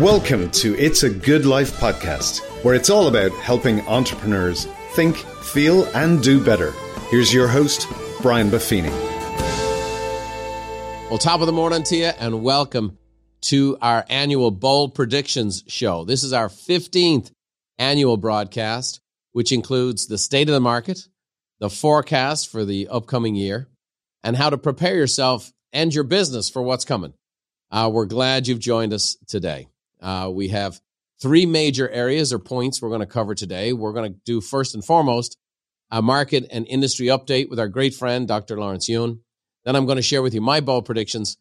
Welcome to It's a Good Life podcast, where it's all about helping entrepreneurs think, feel, and do better. Here's your host, Brian Buffini. Well, top of the morning to you, and welcome to our annual Bold Predictions show. This is our 15th annual broadcast, which includes the state of the market, the forecast for the upcoming year, and how to prepare yourself and your business for what's coming. Uh, we're glad you've joined us today. Uh, we have three major areas or points we're going to cover today. We're going to do first and foremost a market and industry update with our great friend, Dr. Lawrence Yun. Then I'm going to share with you my bold predictions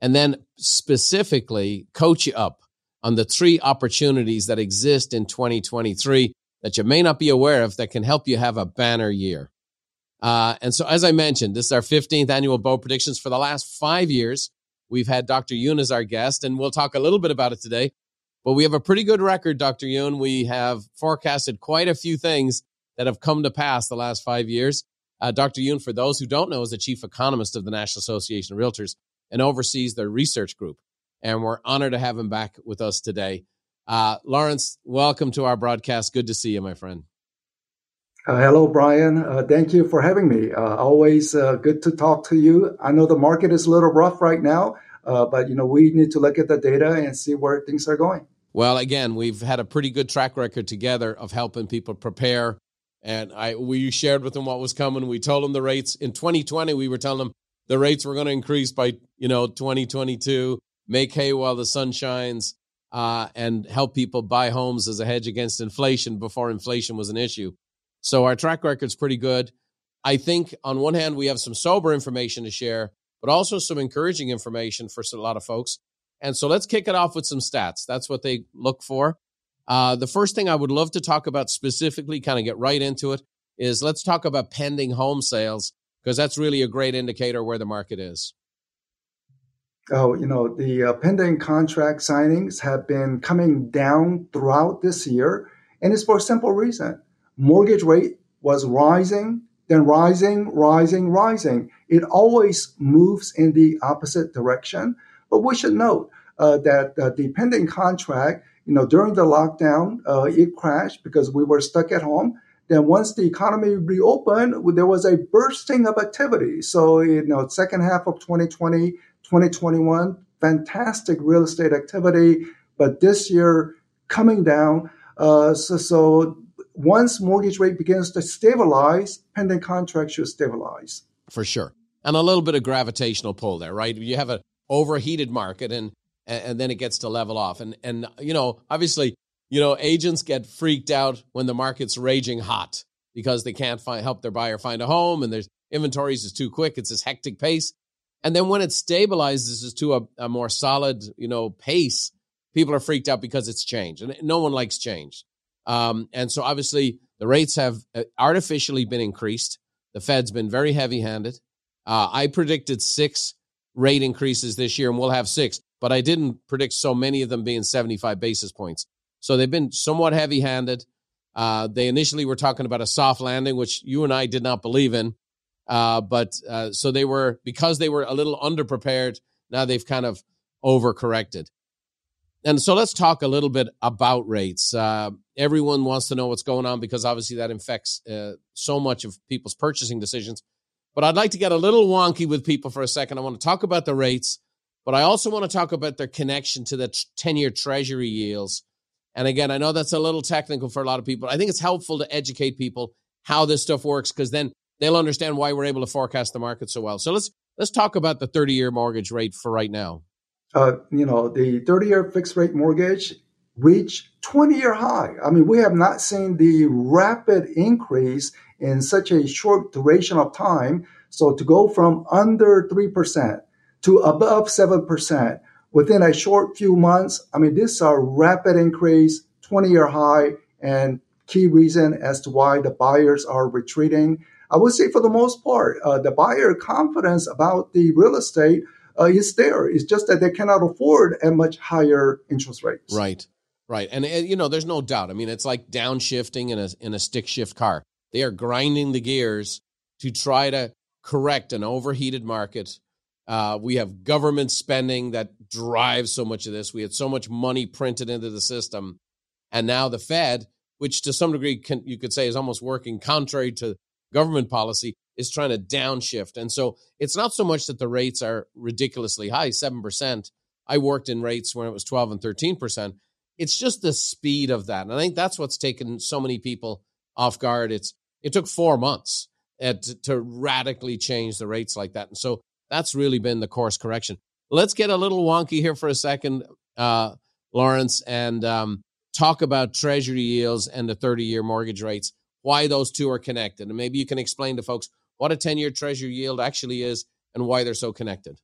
and then specifically coach you up on the three opportunities that exist in 2023 that you may not be aware of that can help you have a banner year. Uh, and so, as I mentioned, this is our 15th annual bow predictions. For the last five years, we've had Dr. Yun as our guest, and we'll talk a little bit about it today. But we have a pretty good record, Dr. Yun. We have forecasted quite a few things that have come to pass the last five years. Uh, Dr. Yun, for those who don't know, is the chief economist of the National Association of Realtors and oversees their research group. And we're honored to have him back with us today. Uh, Lawrence, welcome to our broadcast. Good to see you, my friend. Uh, hello, Brian. Uh, thank you for having me. Uh, always uh, good to talk to you. I know the market is a little rough right now, uh, but you know we need to look at the data and see where things are going. Well, again, we've had a pretty good track record together of helping people prepare. And I, we shared with them what was coming. We told them the rates in 2020. We were telling them the rates were going to increase by, you know, 2022. Make hay while the sun shines, uh, and help people buy homes as a hedge against inflation before inflation was an issue. So our track record's pretty good. I think on one hand we have some sober information to share, but also some encouraging information for a lot of folks. And so let's kick it off with some stats. That's what they look for. Uh, the first thing I would love to talk about specifically, kind of get right into it, is let's talk about pending home sales because that's really a great indicator where the market is. Oh, you know, the uh, pending contract signings have been coming down throughout this year, and it's for a simple reason. Mortgage rate was rising, then rising, rising, rising. It always moves in the opposite direction. But we should note uh, that uh, the pending contract, you know, during the lockdown, uh, it crashed because we were stuck at home. Then once the economy reopened, there was a bursting of activity. So, you know, second half of 2020, 2021, fantastic real estate activity. But this year coming down. Uh, so, so once mortgage rate begins to stabilize, pending contract should stabilize. For sure. And a little bit of gravitational pull there, right? You have a overheated market and and then it gets to level off. And and you know, obviously, you know, agents get freaked out when the market's raging hot because they can't find help their buyer find a home and there's inventories is too quick. It's this hectic pace. And then when it stabilizes to a, a more solid, you know, pace, people are freaked out because it's changed. And no one likes change. Um, and so obviously the rates have uh, artificially been increased. The Fed's been very heavy handed. Uh, I predicted six rate increases this year, and we'll have six. But I didn't predict so many of them being 75 basis points. So they've been somewhat heavy handed. Uh, they initially were talking about a soft landing, which you and I did not believe in. Uh, but uh, so they were, because they were a little underprepared, now they've kind of overcorrected. And so let's talk a little bit about rates. Uh, everyone wants to know what's going on because obviously that infects uh, so much of people's purchasing decisions. But I'd like to get a little wonky with people for a second. I want to talk about the rates, but I also want to talk about their connection to the 10 year treasury yields. And again, I know that's a little technical for a lot of people. I think it's helpful to educate people how this stuff works because then they'll understand why we're able to forecast the market so well. So let's let's talk about the 30 year mortgage rate for right now. Uh, you know, the 30 year fixed rate mortgage reached 20 year high. I mean, we have not seen the rapid increase in such a short duration of time. So to go from under 3% to above 7% within a short few months, I mean, this is a rapid increase, 20 year high, and key reason as to why the buyers are retreating. I would say for the most part, uh, the buyer confidence about the real estate uh, is there. It's just that they cannot afford a much higher interest rates. Right, right, and, and you know, there's no doubt. I mean, it's like downshifting in a in a stick shift car. They are grinding the gears to try to correct an overheated market Uh, we have government spending that drives so much of this. We had so much money printed into the system. And now the Fed, which to some degree can, you could say is almost working contrary to government policy, is trying to downshift. And so it's not so much that the rates are ridiculously high, 7%. I worked in rates when it was 12 and 13%. It's just the speed of that. And I think that's what's taken so many people off guard. It's it took four months uh, to, to radically change the rates like that. And so that's really been the course correction. Let's get a little wonky here for a second, uh, Lawrence, and um, talk about treasury yields and the 30 year mortgage rates, why those two are connected. And maybe you can explain to folks what a 10 year treasury yield actually is and why they're so connected.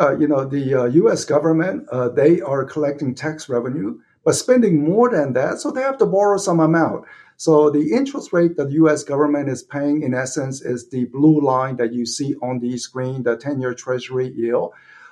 Uh, you know, the uh, U.S. government, uh, they are collecting tax revenue, but spending more than that, so they have to borrow some amount. So the interest rate that the U.S. government is paying, in essence, is the blue line that you see on the screen, the 10-year Treasury yield.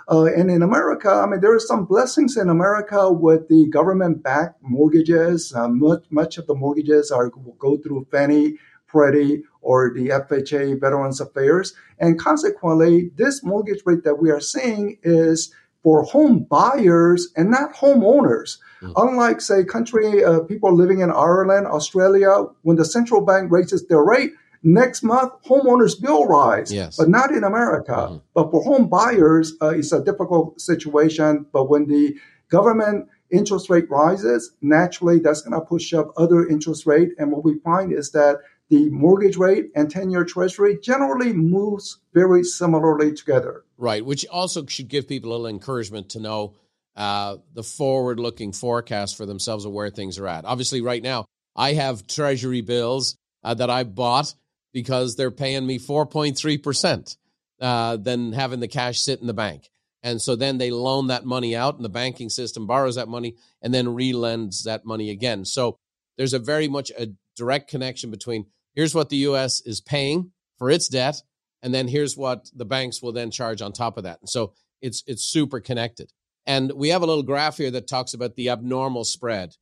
Uh, and in America, I mean, there are some blessings in America with the government-backed mortgages. Uh, much, much of the mortgages are go through Fannie, Freddie, or the FHA Veterans Affairs. And consequently, this mortgage rate that we are seeing is for home buyers and not homeowners. Mm. Unlike, say, country uh, people living in Ireland, Australia, when the central bank raises their rate, next month homeowners bill rise. Yes. But not in America. Mm-hmm. But for home buyers, uh, it's a difficult situation. But when the government interest rate rises, naturally that's going to push up other interest rate. And what we find is that the mortgage rate and 10 year treasury generally moves very similarly together. Right, which also should give people a little encouragement to know uh, the forward looking forecast for themselves of where things are at. Obviously, right now, I have treasury bills uh, that I bought because they're paying me 4.3% uh, than having the cash sit in the bank. And so then they loan that money out, and the banking system borrows that money and then relends that money again. So there's a very much a direct connection between here's what the US is paying for its debt and then here's what the banks will then charge on top of that. And so it's it's super connected. And we have a little graph here that talks about the abnormal spread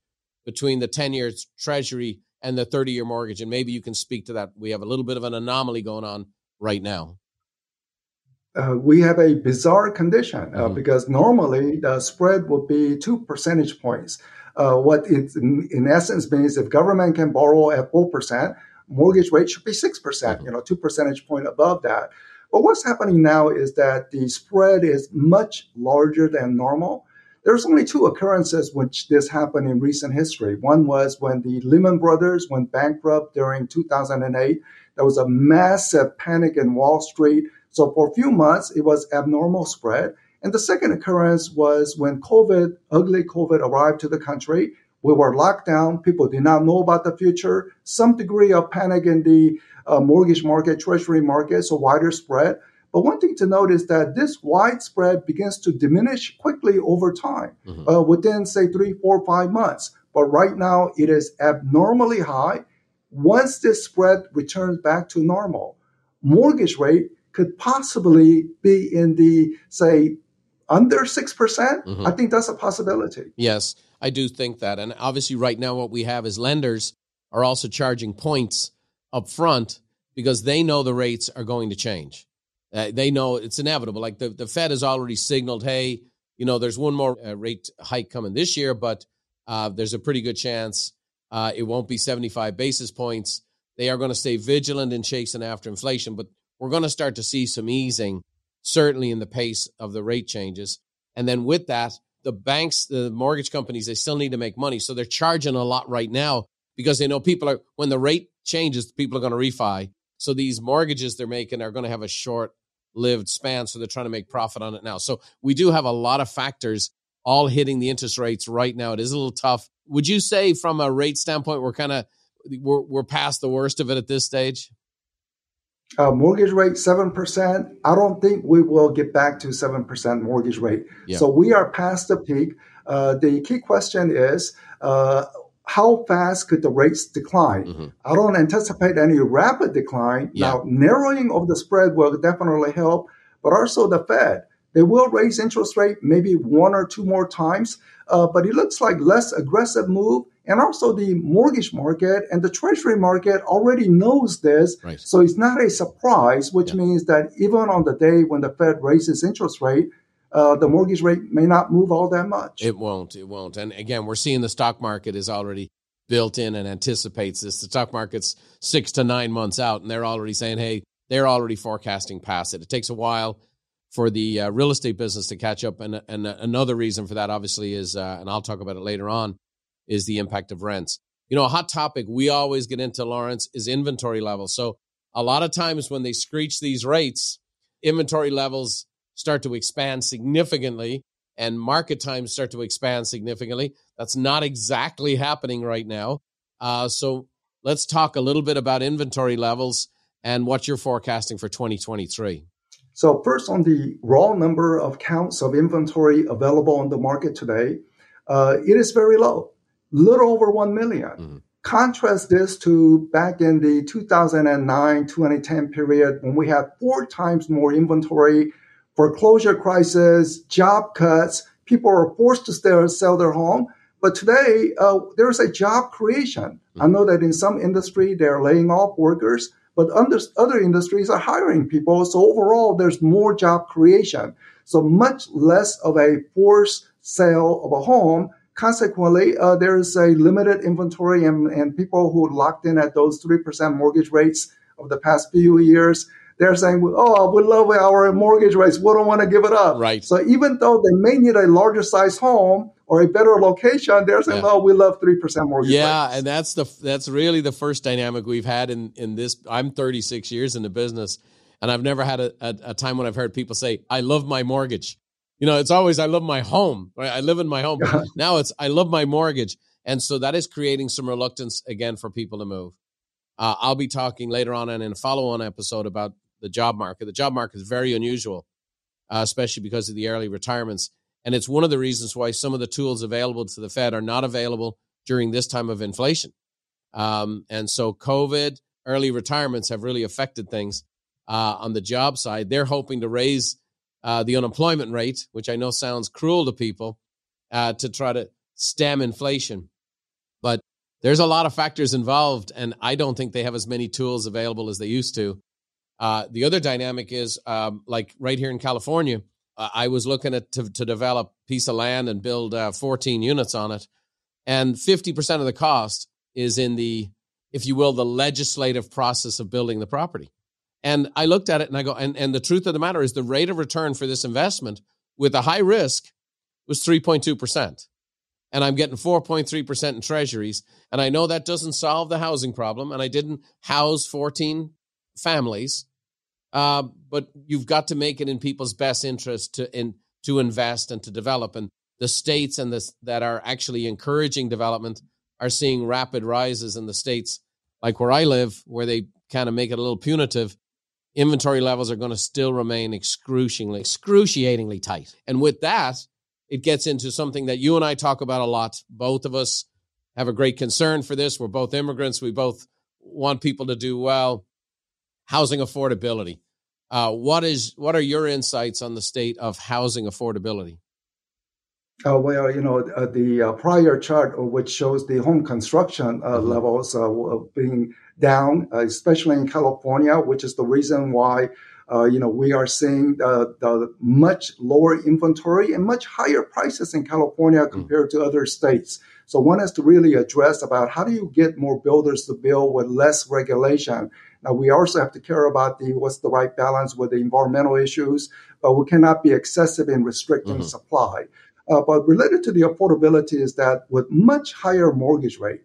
between the 10-year treasury and the 30-year mortgage and maybe you can speak to that. We have a little bit of an anomaly going on right now. Uh, we have a bizarre condition uh, mm-hmm. because normally the spread would be two percentage points. Uh, what it in, in, essence means if government can borrow at 4%, mortgage rate should be 6%, percent you know, two percentage point above that. But what's happening now is that the spread is much larger than normal. There's only two occurrences which this happened in recent history. One was when the Lehman Brothers went bankrupt during 2008. There was a massive panic in Wall Street. So for a few months, it was abnormal spread. And the second occurrence was when COVID, ugly COVID arrived to the country. We were locked down. People did not know about the future. Some degree of panic in the uh, mortgage market, treasury market, so wider spread. But one thing to note is that this widespread begins to diminish quickly over time, mm-hmm. uh, within say three, four, five months. But right now it is abnormally high. Once this spread returns back to normal, mortgage rate could possibly be in the say under 6%, percent mm hmm I think that's a possibility. Yes, I do think that. And obviously, right now, what we have is lenders are also charging points up front because they know the rates are going to change. Uh, they know it's inevitable. Like the, the Fed has already signaled, hey, you know, there's one more uh, rate hike coming this year, but uh, there's a pretty good chance uh, it won't be 75 basis points. They are going to stay vigilant in chasing after inflation, but we're going to start to see some easing certainly in the pace of the rate changes. And then with that, the banks, the mortgage companies, they still need to make money. So they're charging a lot right now because they know people are, when the rate changes, people are going to refi. So these mortgages they're making are going to have a short lived span. So they're trying to make profit on it now. So we do have a lot of factors all hitting the interest rates right now. It is a little tough. Would you say from a rate standpoint, we're kind of, we're, we're past the worst of it at this stage? Uh, mortgage rate 7%, I don't think we will get back to 7% mortgage rate. Yeah. So we are past the peak. Uh, the key question is uh, how fast could the rates decline? Mm-hmm. I don't anticipate any rapid decline. Yeah. Now, narrowing of the spread will definitely help, but also the Fed. They will raise interest rate maybe one or two more times, uh, but it looks like less aggressive move And also the mortgage market and the treasury market already knows this. Right. So it's not a surprise, which Yeah. means that even on the day when the Fed raises interest rate, uh, the mortgage rate may not move all that much. It won't. It won't. And again, we're seeing the stock market is already built in and anticipates this. The stock market's six to nine months out, and they're already saying, hey, they're already forecasting past it. It takes a while for the uh, real estate business to catch up. And, and another reason for that, obviously, is, uh, and I'll talk about it later on, is the impact of rents. You know, a hot topic we always get into, Lawrence, is inventory levels. So a lot of times when they screech these rates, inventory levels start to expand significantly and market times start to expand significantly. That's not exactly happening right now. Uh, so let's talk a little bit about inventory levels and what you're forecasting for 2023. So first, on the raw number of counts of inventory available on the market today, uh, it is very low, little over one million. Mhm. Contrast this to back in the 2009-2010 period when we had four times more inventory, foreclosure crisis, job cuts, people were forced to stay, sell their home. But today, uh, there's a job creation. I know that in some industry, they're laying off workers, but under, other industries are hiring people. So overall, there's more job creation. So much less of a forced sale of a home. Consequently, uh, there's a limited inventory and, and people who locked in at those 3% mortgage rates of the past few years, they're saying, oh, we love our mortgage rates. We don't want to give it up. Right. So even though they may need a larger size home or a better location, they're saying, Yeah. oh, we love 3% mortgage Yeah, rates. and that's the that's really the first dynamic we've had in in this. I'm 36 years in the business, and I've never had a, a, a time when I've heard people say, "I love my mortgage." You know, it's always "I love my home." Right? I live in my home. now it's "I love my mortgage," and so that is creating some reluctance again for people to move. Uh, I'll be talking later on and in a follow-on episode about the job market. The job market is very unusual, uh, especially because of the early retirements. And it's one of the reasons why some of the tools available to the Fed are not available during this time of inflation. Um, and so COVID, early retirements have really affected things uh, on the job side. They're hoping to raise uh, the unemployment rate, which I know sounds cruel to people, uh, to try to stem inflation. But there's a lot of factors involved, and I don't think they have as many tools available as they used to. Uh, the other dynamic is um, like right here in California, uh, I was looking at to, to develop a piece of land and build uh, 14 units on it, and 50% of the cost is in the, if you will, the legislative process of building the property. And I looked at it and I go, and, and the truth of the matter is the rate of return for this investment with a high risk was 3.2%. And I'm getting 4.3% in treasuries. And I know that doesn't solve the housing problem. And I didn't house 14 families. Uh, but you've got to make it in people's best interest to in, to invest and to develop. And the states and this that are actually encouraging development are seeing rapid rises in the states, like where I live, where they kind of make it a little punitive. Inventory levels are going to still remain excruciatingly, excruciatingly tight. And with that, it gets into something that you and I talk about a lot. Both of us have a great concern for this. We're both immigrants. We both want people to do well. Housing affordability. Uh, what is what are your insights on the state of housing affordability? Uh, well, you know, uh, the uh, prior chart, uh, which shows the home construction uh, Mhm. levels uh, being down, uh, especially in California, which is the reason why, uh, you know, we are seeing the, the much lower inventory and much higher prices in California compared to other states. So one has to really address about how do you get more builders to build with less regulation. Now we also have to care about the what's the right balance with the environmental issues, but we cannot be excessive in restricting Mhm. supply. Uh, but related to the affordability is that with much higher mortgage rate,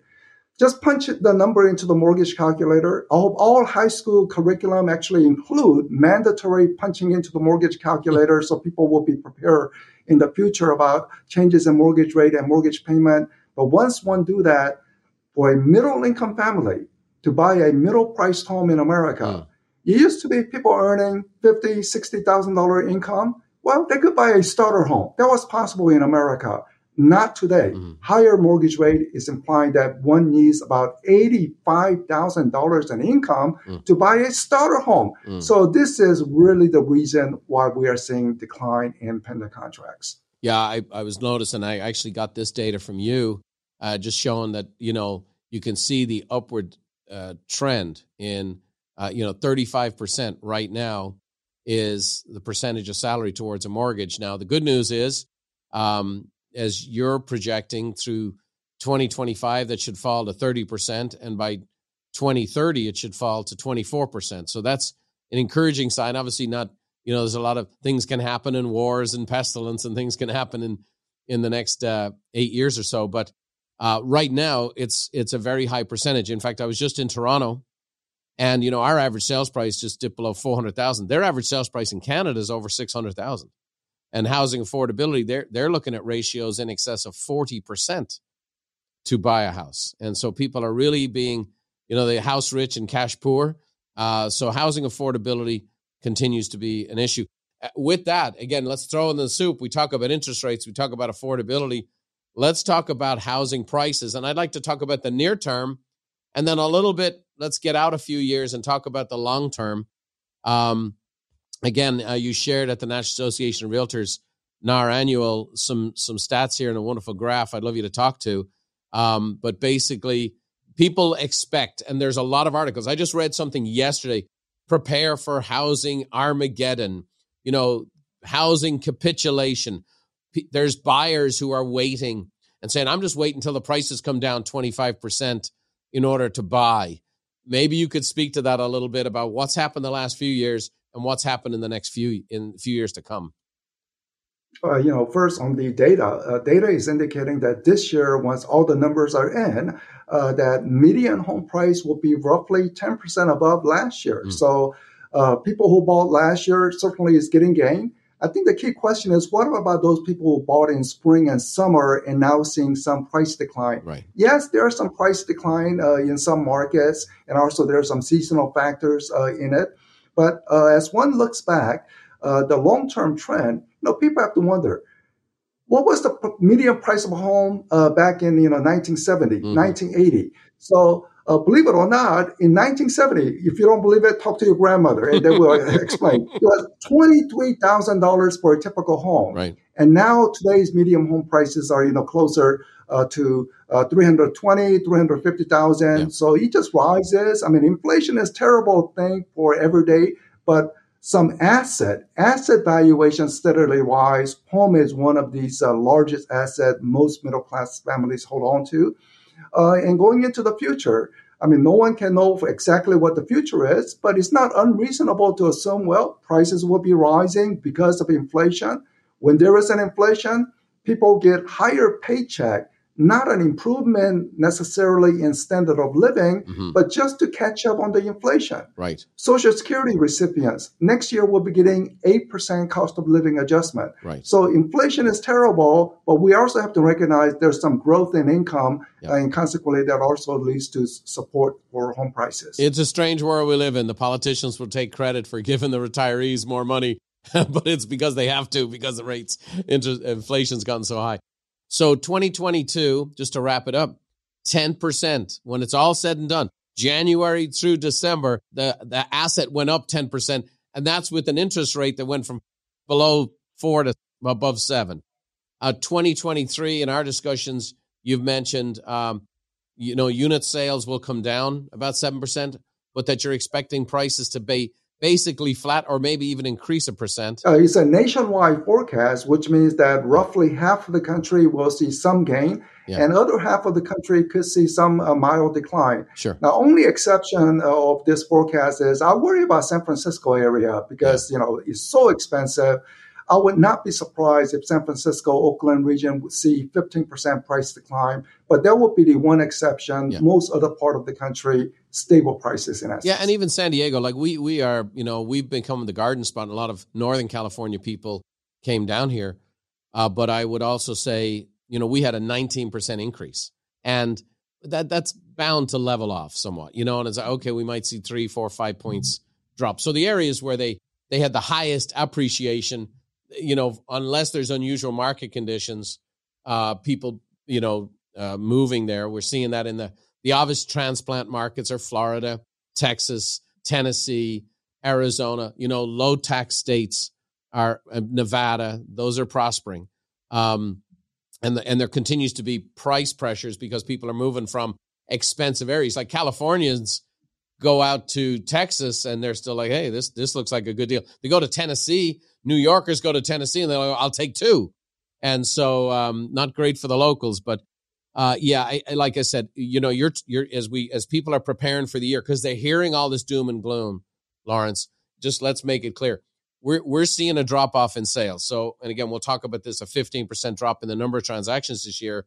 just punch the number into the mortgage calculator. All, all high school curriculum actually include mandatory punching into the mortgage calculator so people will be prepared in the future about changes in mortgage rate and mortgage payment. But once one do that, for a middle income family to buy a middle priced home in America, Mm. it used to be people earning fifty, sixty thousand dollar income. Well, they could buy a starter home. That was possible in America. Not today. Mhm. Higher mortgage rate is implying that one needs about eighty-five thousand dollars in income Mm. to buy a starter home. Mm. So this is really the reason why we are seeing decline in pending contracts. Yeah, I, I was noticing. I actually got this data from you. uh, just showing that you know you can see the upward uh, trend in uh, you know 35% right now is the percentage of salary towards a mortgage. Now the good news is, um, as you're projecting through 2025, that should fall to 30%, and by 2030 it should fall to 24%. So that's an encouraging sign. Obviously, not you know there's a lot of things can happen in wars and pestilence and things can happen in in the next uh, eight years or so, but uh, right now, it's it's a very high percentage. In fact, I was just in Toronto, and you know our average sales price just dipped below four hundred thousand. Their average sales price in Canada is over six hundred thousand, and housing affordability they're they're looking at ratios in excess of forty percent to buy a house, and so people are really being you know the house rich and cash poor. Uh, so housing affordability continues to be an issue. Uh, with that, again, let's throw in the soup. We talk about interest rates. We talk about affordability let's talk about housing prices. And I'd like to talk about the near term and then a little bit, let's get out a few years and talk about the long term. Um, again, uh, you shared at the National Association of Realtors NAR annual some some stats here and a wonderful graph I'd love you to talk to. Um, but basically, people expect, and there's a lot of articles. I just read something yesterday prepare for housing Armageddon, you know, housing capitulation there's buyers who are waiting and saying, I'm just waiting until the prices come down 25% in order to buy. Maybe you could speak to that a little bit about what's happened the last few years and what's happened in the next few in few years to come. Uh, you know, first on the data, uh, data is indicating that this year, once all the numbers are in, uh, that median home price will be roughly 10% above last year. Mm. So, uh, people who bought last year certainly is getting gain. I think the key question is what about those people who bought in spring and summer and now seeing some price decline? Right. Yes, there are some price decline uh, in some markets, and also there are some seasonal factors uh, in it. But uh, as one looks back, uh, the long term trend, you know, people have to wonder what was the median price of a home uh, back in you know 1970, mm-hmm. 1980. So uh, believe it or not, in 1970, if you don't believe it, talk to your grandmother and they will explain. It was $23,000 for a typical home. Right. And now today's medium home prices are, you know, closer uh, to uh, 320, 350,000. Yeah. So it just rises. I mean, inflation is terrible thing for every day, but some asset, asset valuation steadily rise. Home is one of these uh, largest asset most middle class families hold on to. Uh, and going into the future, I mean, no one can know exactly what the future is, but it's not unreasonable to assume, well, prices will be rising because of inflation. When there is an inflation, people get higher paycheck not an improvement necessarily in standard of living, mm-hmm. but just to catch up on the inflation. Right. Social Security recipients next year will be getting 8% cost of living adjustment. Right. So inflation is terrible, but we also have to recognize there's some growth in income, yeah. and consequently, that also leads to support for home prices. It's a strange world we live in. The politicians will take credit for giving the retirees more money. but it's because they have to because the rates interest, inflation's gotten so high so 2022, just to wrap it up, 10% when it's all said and done. January through December, the, the asset went up 10%. And that's with an interest rate that went from below four to above seven. Uh, 2023, in our discussions, you've mentioned, um, you know, unit sales will come down about 7%, but that you're expecting prices to be basically flat or maybe even increase a percent? Uh, it's a nationwide forecast, which means that roughly half of the country will see some gain, yeah. and other half of the country could see some uh, mild decline. Sure. Now, only exception of this forecast is I worry about San Francisco area because yeah. you know it's so expensive. I would not be surprised if San Francisco, Oakland region would see 15% price decline, but there will be the one exception. Yeah. Most other part of the country, stable prices in essence. Yeah, and even San Diego, like we we are, you know, we've become the garden spot. A lot of Northern California people came down here, uh, but I would also say, you know, we had a 19% increase, and that that's bound to level off somewhat, you know. And it's like, okay, we might see three, four, five points mm-hmm. drop. So the areas where they they had the highest appreciation you know, unless there's unusual market conditions, uh, people, you know, uh, moving there. We're seeing that in the the obvious transplant markets are Florida, Texas, Tennessee, Arizona. You know, low tax states are uh, Nevada. Those are prospering. Um, and the, and there continues to be price pressures because people are moving from expensive areas like Californians go out to Texas and they're still like, hey, this this looks like a good deal. They go to Tennessee, New Yorkers go to Tennessee and they're like, I'll take two. And so, um, not great for the locals, but uh, yeah, I, I, like I said, you know, you're you're as we as people are preparing for the year because they're hearing all this doom and gloom. Lawrence, just let's make it clear. We're, we're seeing a drop off in sales. So, and again, we'll talk about this a 15% drop in the number of transactions this year,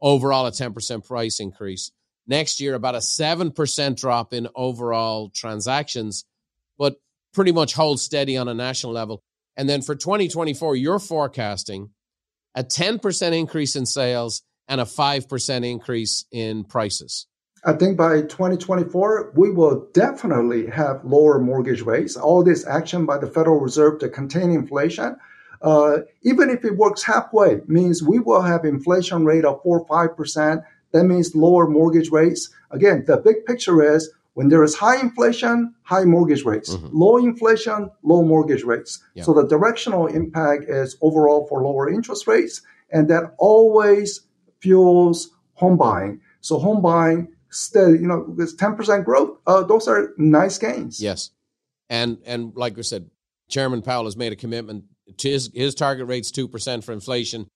overall, a 10% price increase. Next year, about a 7% drop in overall transactions, but pretty much hold steady on a national level. And then for 2024, you're forecasting a 10% increase in sales and a 5% increase in prices. I think by 2024, we will definitely have lower mortgage rates. All this action by the Federal Reserve to contain inflation, uh, even if it works halfway, means we will have inflation rate of 4 or 5%. That means lower mortgage rates. Again, the big picture is when there is high inflation, high mortgage rates. Mm-hmm. Low inflation, low mortgage rates. So the directional impact is overall for lower interest rates, and that always fuels home buying. So home buying steady, you know, with 10% growth, uh, those are nice gains. Yes. And and like we said, Chairman Powell has made a commitment to his, his target rate's 2% for inflation.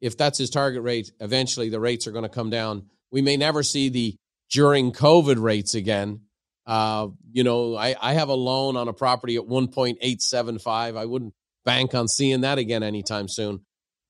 If that's his target rate, eventually the rates are going to come down. We may never see the during COVID rates again. Uh, you know, I, I have a loan on a property at 1.875. I wouldn't bank on seeing that again anytime soon,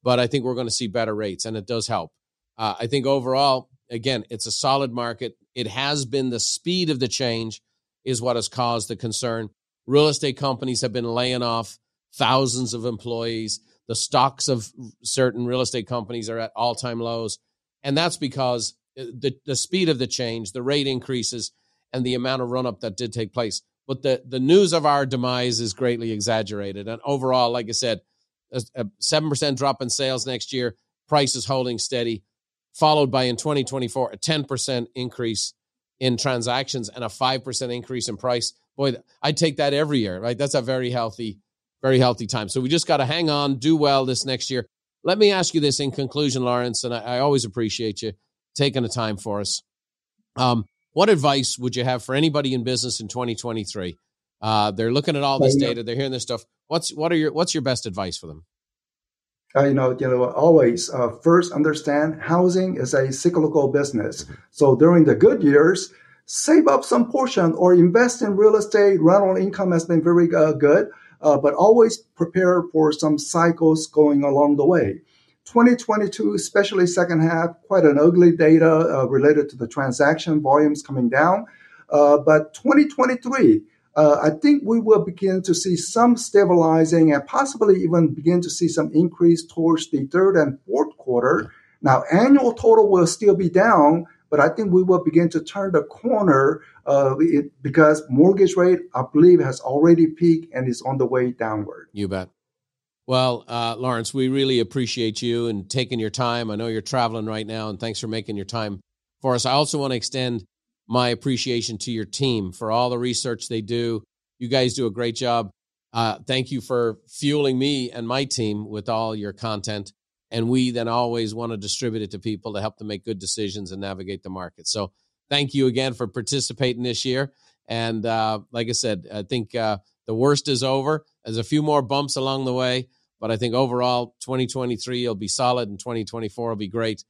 but I think we're going to see better rates and it does help. Uh, I think overall, again, it's a solid market. It has been the speed of the change is what has caused the concern. Real estate companies have been laying off thousands of employees. The stocks of certain real estate companies are at all time lows. And that's because uh, the, the speed of the change, the rate increases, and the amount of run up that did take place. But the, the news of our demise is greatly exaggerated. And overall, like I said, a, a 7% drop in sales next year, prices holding steady followed by in 2024 a 10% increase in transactions and a 5% increase in price. Boy, I'd take that every year, right? That's a very healthy, very healthy time. So we just got to hang on, do well this next year. Let me ask you this in conclusion, Lawrence, and I, I always appreciate you taking the time for us. Um, what advice would you have for anybody in business in 2023? Uh, they're looking at all this data, they're hearing this stuff. What's what are your what's your best advice for them? Uh, you know, you know, always uh, first understand housing is a cyclical business. So during the good years, save up some portion or invest in real estate. Rental income has been very uh, good, uh, but always prepare for some cycles going along the way. 2022, especially second half, quite an ugly data uh, related to the transaction volumes coming down. Uh, but 2023, uh, I think we will begin to see some stabilizing and possibly even begin to see some increase towards the third and fourth quarter. Now, annual total will still be down, but I think we will begin to turn the corner uh, it, because mortgage rate, I believe, has already peaked and is on the way downward. You bet. Well, uh, Lawrence, we really appreciate you and taking your time. I know you're traveling right now, and thanks for making your time for us. I also want to extend my appreciation to your team for all the research they do. You guys do a great job. Uh, thank you for fueling me and my team with all your content. And we then always want to distribute it to people to help them make good decisions and navigate the market. So thank you again for participating this year. And uh, like I said, I think uh, the worst is over. There's a few more bumps along the way, but I think overall 2023 will be solid and 2024 will be great.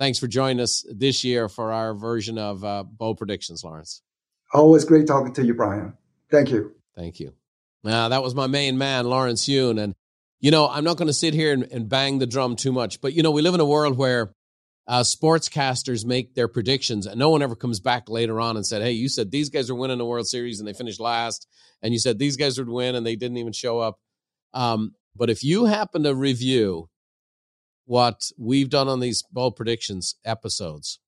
Thanks for joining us this year for our version of uh, Bold Predictions, Lawrence. Always great talking to you, Brian. Thank you. Thank you. Now, that was my main man, Lawrence Yun. And, you know, I'm not going to sit here and, and, bang the drum too much, but, you know, we live in a world where uh, sportscasters make their predictions and no one ever comes back later on and said, hey, you said these guys are winning the World Series and they finished last. And you said these guys would win and they didn't even show up. Um, but if you happen to review what we've done on these bold predictions episodes,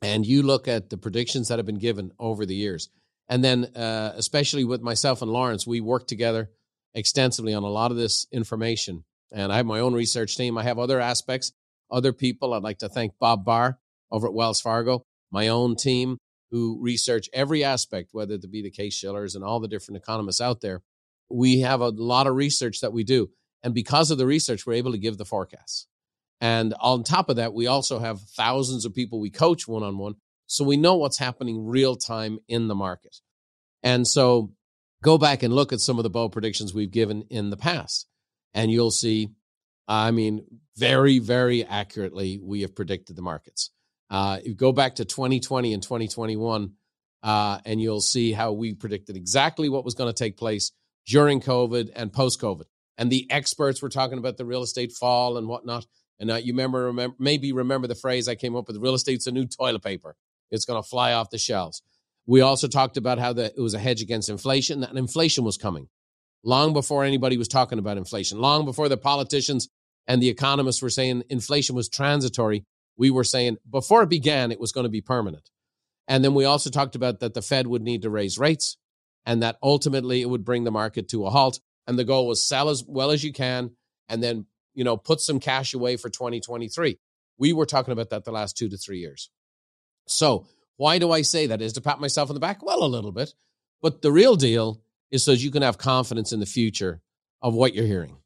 and you look at the predictions that have been given over the years, and then uh, especially with myself and Lawrence, we work together extensively on a lot of this information. And I have my own research team. I have other aspects, other people. I'd like to thank Bob Barr over at Wells Fargo, my own team who research every aspect, whether it be the Case-Shillers and all the different economists out there. We have a lot of research that we do. And because of the research, we're able to give the forecasts. And on top of that, we also have thousands of people we coach one on one. So we know what's happening real time in the market. And so go back and look at some of the bold predictions we've given in the past, and you'll see, I mean, very, very accurately, we have predicted the markets. Uh, you go back to 2020 and 2021, uh, and you'll see how we predicted exactly what was going to take place during COVID and post COVID. And the experts were talking about the real estate fall and whatnot. And uh, you remember, remember, maybe remember the phrase I came up with: "Real estate's a new toilet paper; it's going to fly off the shelves." We also talked about how the, it was a hedge against inflation, that inflation was coming long before anybody was talking about inflation, long before the politicians and the economists were saying inflation was transitory. We were saying before it began, it was going to be permanent. And then we also talked about that the Fed would need to raise rates and that ultimately it would bring the market to a halt. And the goal was sell as well as you can and then, you know, put some cash away for 2023. We were talking about that the last two to three years. So why do I say that? Is to pat myself on the back? Well, a little bit. But the real deal is so you can have confidence in the future of what you're hearing.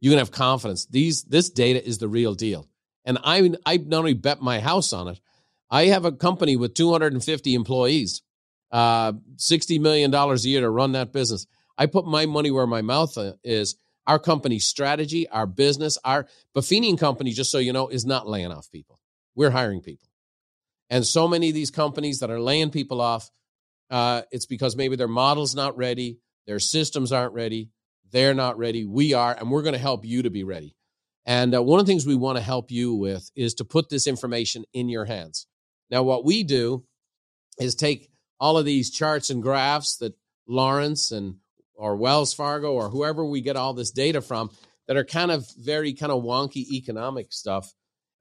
You can have confidence. These this data is the real deal. And I I not only bet my house on it, I have a company with 250 employees, uh, $60 million a year to run that business. I put my money where my mouth uh, is. Our company's strategy, our business, our Buffini and Company, just so you know, is not laying off people. We're hiring people. And so many of these companies that are laying people off, uh, it's because maybe their model's not ready, their systems aren't ready, they're not ready. We are, and we're going to help you to be ready. And uh, one of the things we want to help you with is to put this information in your hands. Now, what we do is take all of these charts and graphs that Lawrence and or Wells Fargo or whoever we get all this data from that are kind of very kind of wonky economic stuff,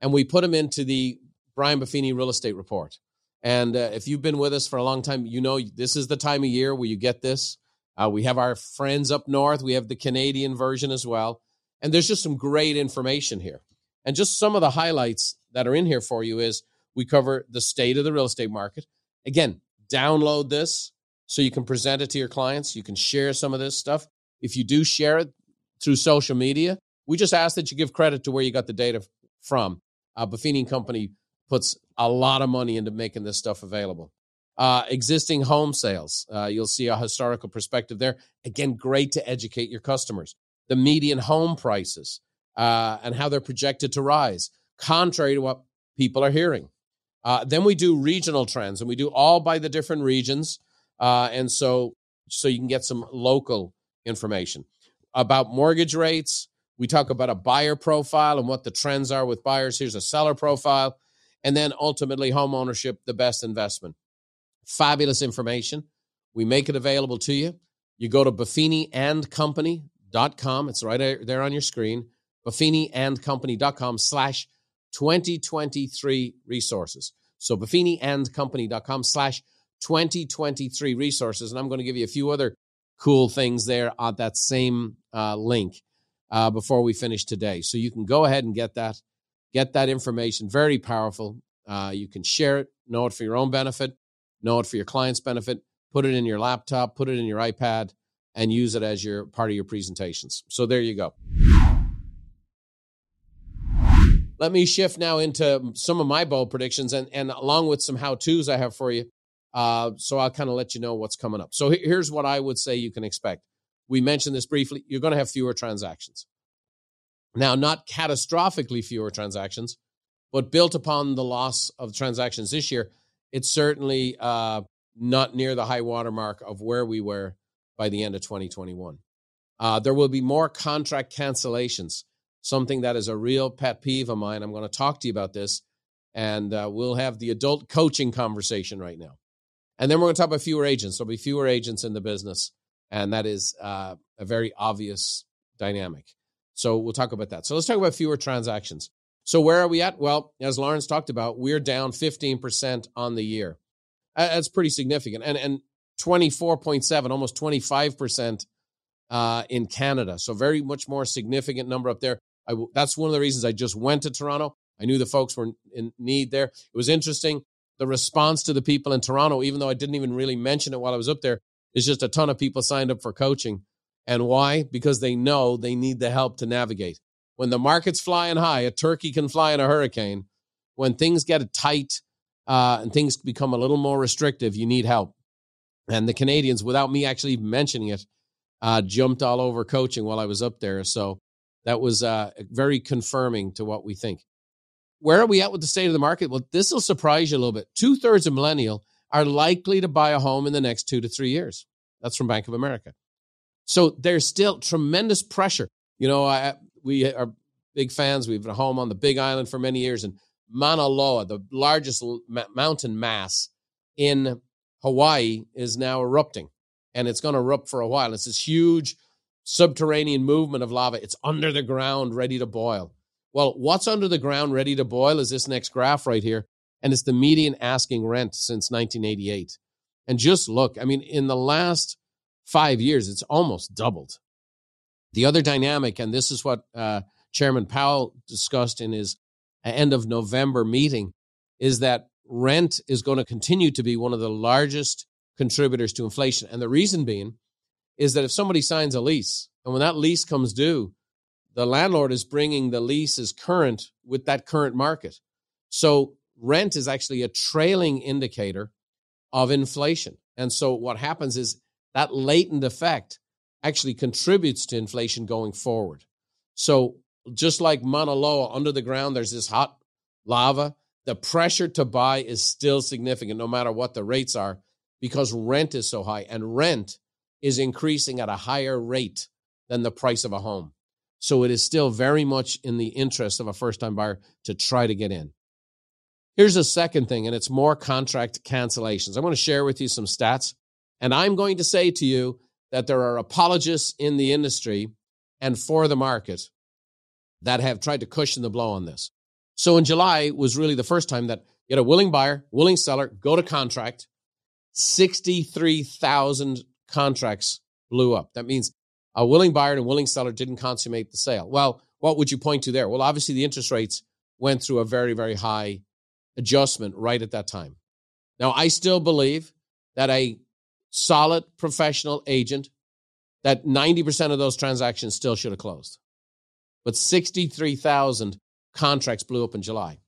and we put them into the Brian Buffini Real Estate Report. And uh, if you've been with us for a long time, you know this is the time of year where you get this. Uh, we have our friends up north. We have the Canadian version as well. And there's just some great information here. And just some of the highlights that are in here for you is we cover the state of the real estate market. Again, download this so you can present it to your clients. You can share some of this stuff. If you do share it through social media, we just ask that you give credit to where you got the data from. Uh, Buffini Company puts a lot of money into making this stuff available. Uh, existing home sales, uh, you'll see a historical perspective there. Again, great to educate your customers. The median home prices uh, and how they're projected to rise, contrary to what people are hearing. Uh, then we do regional trends, and we do all by the different regions, uh, and so so you can get some local information about mortgage rates. We talk about a buyer profile and what the trends are with buyers. Here's a seller profile and then ultimately home ownership, the best investment. Fabulous information. We make it available to you. You go to buffiniandcompany.com. It's right there on your screen. buffiniandcompany.com slash 2023 resources. So buffiniandcompany.com slash 2023 resources. And I'm going to give you a few other cool things there on that same uh, link uh, before we finish today. So you can go ahead and get that get that information. Very powerful. Uh, you can share it, know it for your own benefit, know it for your client's benefit, put it in your laptop, put it in your iPad, and use it as your part of your presentations. So there you go. Let me shift now into some of my bold predictions and, and along with some how to's I have for you. Uh, so I'll kind of let you know what's coming up. So here's what I would say you can expect. We mentioned this briefly. You're going to have fewer transactions. Now, not catastrophically fewer transactions, but built upon the loss of transactions this year, it's certainly uh, not near the high watermark of where we were by the end of 2021. Uh, there will be more contract cancellations, something that is a real pet peeve of mine. I'm going to talk to you about this, and uh, we'll have the adult coaching conversation right now. And then we're going to talk about fewer agents. There'll be fewer agents in the business, and that is uh, a very obvious dynamic. So we'll talk about that. So let's talk about fewer transactions. So where are we at? Well, as Lawrence talked about, we're down 15% on the year. That's pretty significant. And and 24.7, almost 25% uh, in Canada. So very much more significant number up there. I, that's one of the reasons I just went to Toronto. I knew the folks were in need there. It was interesting. The response to the people in Toronto, even though I didn't even really mention it while I was up there, is just a ton of people signed up for coaching. And why? Because they know they need the help to navigate. when the market's flying high, a turkey can fly in a hurricane. When things get tight uh, and things become a little more restrictive, you need help. And the Canadians, without me actually mentioning it, uh, jumped all over coaching while I was up there. So that was uh, very confirming to what we think. Where are we at with the state of the market? Well, this will surprise you a little bit. Two thirds of millennial are likely to buy a home in the next two to three years. That's from Bank of America. So there's still tremendous pressure. You know, I, we are big fans. We've been home on the Big Island for many years, and Mauna Loa, the largest mountain mass in Hawaii, is now erupting, and it's going to erupt for a while. It's this huge subterranean movement of lava. It's under the ground, ready to boil. Well, what's under the ground ready to boil is this next graph right here. And it's the median asking rent since 1988. And just look, I mean, in the last five years, it's almost doubled. The other dynamic, and this is what uh, Chairman Powell discussed in his end of November meeting, is that rent is going to continue to be one of the largest contributors to inflation. And the reason being is that if somebody signs a lease and when that lease comes due, the landlord is bringing the leases current with that current market. So rent is actually a trailing indicator of inflation. And so what happens is that latent effect actually contributes to inflation going forward. So just like Mauna Loa under the ground, there's this hot lava. The pressure to buy is still significant no matter what the rates are because rent is so high and rent is increasing at a higher rate than the price of a home. So it is still very much in the interest of a first time buyer to try to get in. Here's a second thing, and it's more contract cancellations. I want to share with you some stats, and I'm going to say to you that there are apologists in the industry and for the market that have tried to cushion the blow on this. So in July was really the first time that you had a willing buyer, willing seller, go to contract. 63,000 contracts blew up. That means a willing buyer and a willing seller didn't consummate the sale. Well, what would you point to there? Well, obviously the interest rates went through a very, very high adjustment right at that time. Now, I still believe that a solid professional agent, that 90% of those transactions still should have closed. But 63,000 contracts blew up in July.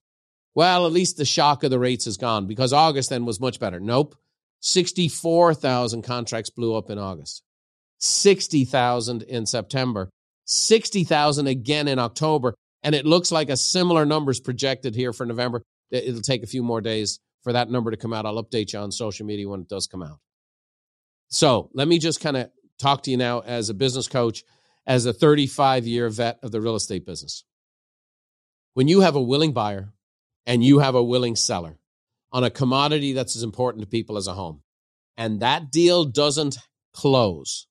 Well, at least the shock of the rates is gone because August then was much better. Nope. 64,000 contracts blew up in August. 60,000 in September, 60,000 again in October. And it looks like a similar number is projected here for November. It'll take a few more days for that number to come out. I'll update you on social media when it does come out. So let me just kind of talk to you now as a business coach, as a 35 year vet of the real estate business. When you have a willing buyer and you have a willing seller on a commodity that's as important to people as a home, and that deal doesn't close,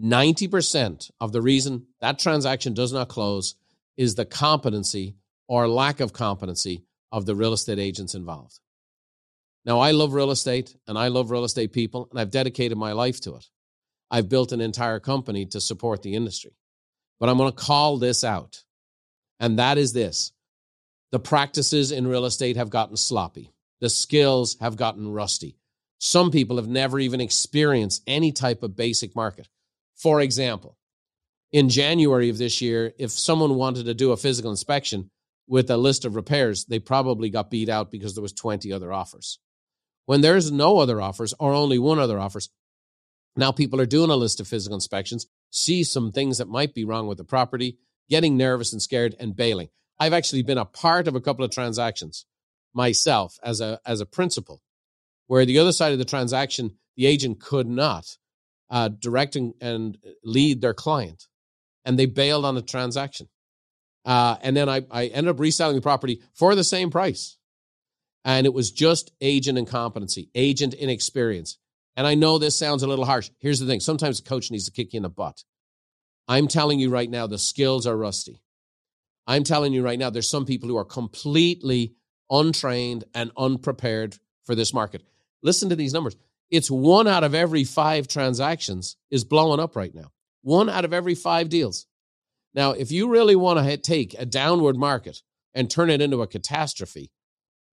90% of the reason that transaction does not close is the competency or lack of competency of the real estate agents involved. Now, I love real estate and I love real estate people, and I've dedicated my life to it. I've built an entire company to support the industry. But I'm going to call this out, and that is this the practices in real estate have gotten sloppy, the skills have gotten rusty. Some people have never even experienced any type of basic market. For example, in January of this year, if someone wanted to do a physical inspection with a list of repairs, they probably got beat out because there was 20 other offers. When there's no other offers or only one other offers, now people are doing a list of physical inspections, see some things that might be wrong with the property, getting nervous and scared and bailing. I've actually been a part of a couple of transactions myself as a as a principal where the other side of the transaction the agent could not uh, direct and lead their client, and they bailed on the transaction. Uh, and then I, I ended up reselling the property for the same price. And it was just agent incompetency, agent inexperience. And I know this sounds a little harsh. Here's the thing sometimes a coach needs to kick you in the butt. I'm telling you right now, the skills are rusty. I'm telling you right now, there's some people who are completely untrained and unprepared for this market. Listen to these numbers it's one out of every five transactions is blowing up right now. One out of every five deals. Now, if you really want to take a downward market and turn it into a catastrophe,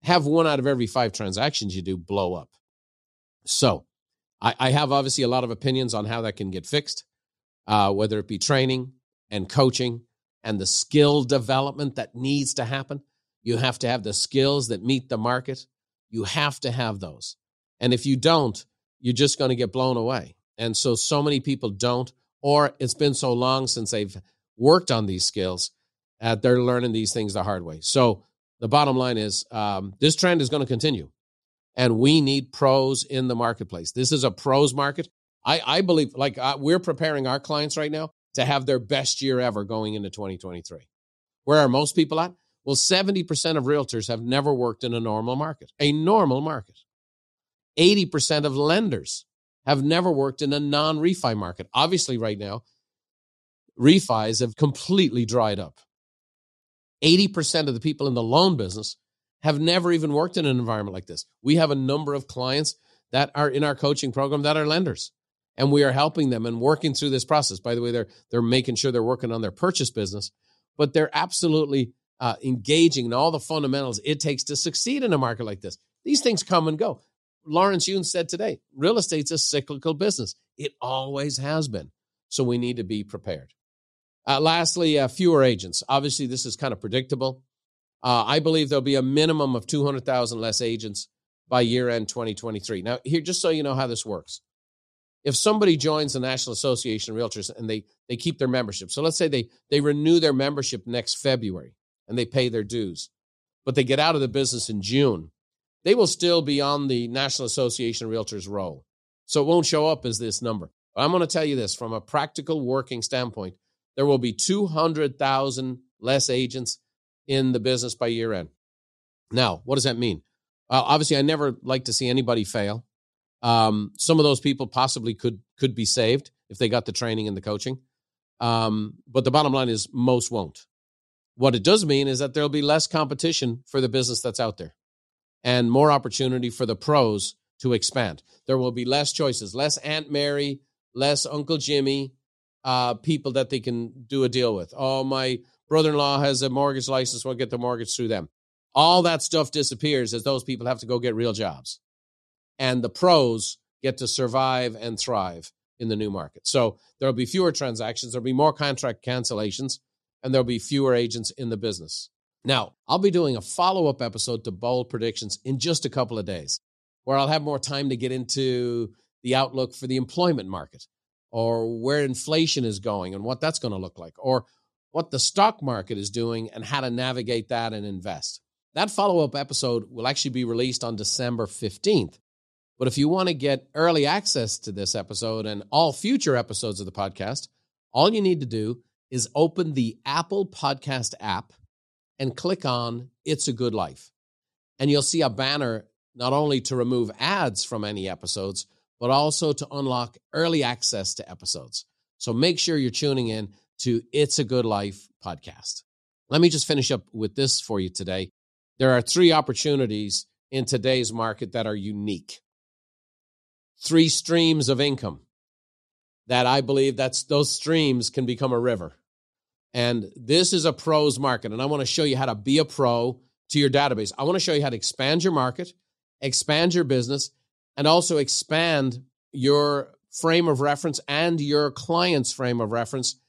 have one out of every five transactions you do blow up. So, I, I have obviously a lot of opinions on how that can get fixed, uh, whether it be training and coaching and the skill development that needs to happen. You have to have the skills that meet the market. You have to have those. And if you don't, you're just going to get blown away. And so, so many people don't, or it's been so long since they've worked on these skills, uh, they're learning these things the hard way. So, the bottom line is um, this trend is going to continue, and we need pros in the marketplace. This is a pros market. I, I believe, like, uh, we're preparing our clients right now to have their best year ever going into 2023. Where are most people at? Well, 70% of realtors have never worked in a normal market, a normal market. 80% of lenders have never worked in a non refi market. Obviously, right now, refis have completely dried up. 80% of the people in the loan business have never even worked in an environment like this. We have a number of clients that are in our coaching program that are lenders and we are helping them and working through this process. By the way, they're they're making sure they're working on their purchase business, but they're absolutely uh, engaging in all the fundamentals it takes to succeed in a market like this. These things come and go. Lawrence Yun said today, real estate's a cyclical business. It always has been. So we need to be prepared. Uh, lastly, uh, fewer agents. Obviously, this is kind of predictable. Uh, I believe there'll be a minimum of 200,000 less agents by year end 2023. Now, here, just so you know how this works. If somebody joins the National Association of Realtors and they, they keep their membership, so let's say they, they renew their membership next February and they pay their dues, but they get out of the business in June, they will still be on the National Association of Realtors roll. So it won't show up as this number. But I'm going to tell you this from a practical working standpoint, there will be 200,000 less agents in the business by year end. Now, what does that mean? Uh, obviously, I never like to see anybody fail. Um, some of those people possibly could could be saved if they got the training and the coaching. Um, but the bottom line is most won't. What it does mean is that there'll be less competition for the business that's out there and more opportunity for the pros to expand. There will be less choices, less Aunt Mary, less Uncle Jimmy, uh, people that they can do a deal with. Oh, my brother in law has a mortgage license, we'll get the mortgage through them. All that stuff disappears as those people have to go get real jobs. And the pros get to survive and thrive in the new market. So there'll be fewer transactions, there'll be more contract cancellations, and there'll be fewer agents in the business. Now, I'll be doing a follow up episode to bold predictions in just a couple of days, where I'll have more time to get into the outlook for the employment market or where inflation is going and what that's going to look like, or what the stock market is doing and how to navigate that and invest. That follow up episode will actually be released on December 15th. But if you want to get early access to this episode and all future episodes of the podcast, all you need to do is open the Apple Podcast app and click on It's a Good Life. And you'll see a banner not only to remove ads from any episodes, but also to unlock early access to episodes. So make sure you're tuning in to It's a Good Life podcast. Let me just finish up with this for you today. There are three opportunities in today's market that are unique. Three streams of income that I believe that's those streams can become a river. And this is a pros market. And I want to show you how to be a pro to your database. I want to show you how to expand your market, expand your business, and also expand your frame of reference and your client's frame of reference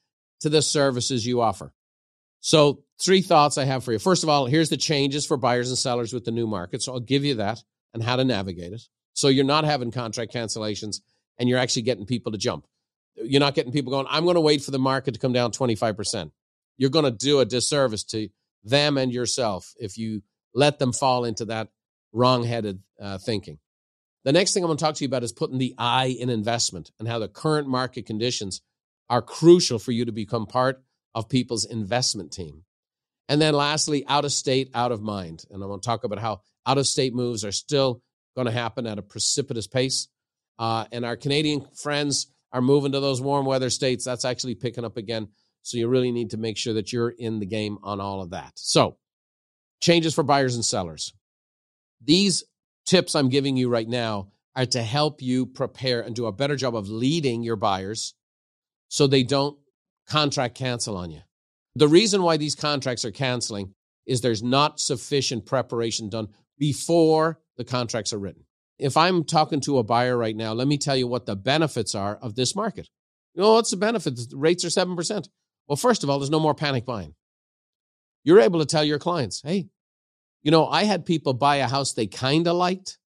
to the services you offer. So, three thoughts I have for you. First of all, here's the changes for buyers and sellers with the new market. So, I'll give you that and how to navigate it. So, you're not having contract cancellations and you're actually getting people to jump you're not getting people going, I'm going to wait for the market to come down 25%. You're going to do a disservice to them and yourself if you let them fall into that wrong-headed uh, thinking. The next thing I'm going to talk to you about is putting the eye in investment and how the current market conditions are crucial for you to become part of people's investment team. And then lastly, out of state, out of mind. And I'm going to talk about how out of state moves are still going to happen at a precipitous pace. Uh, and our Canadian friends are moving to those warm weather states, that's actually picking up again. So you really need to make sure that you're in the game on all of that. So, changes for buyers and sellers. These tips I'm giving you right now are to help you prepare and do a better job of leading your buyers so they don't contract cancel on you. The reason why these contracts are canceling is there's not sufficient preparation done before the contracts are written if I'm talking to a buyer right now, let me tell you what the benefits are of this market. You know, what's the benefit? The rates are 7%. Well, first of all, there's no more panic buying. You're able to tell your clients, hey, you know, I had people buy a house they kind of liked,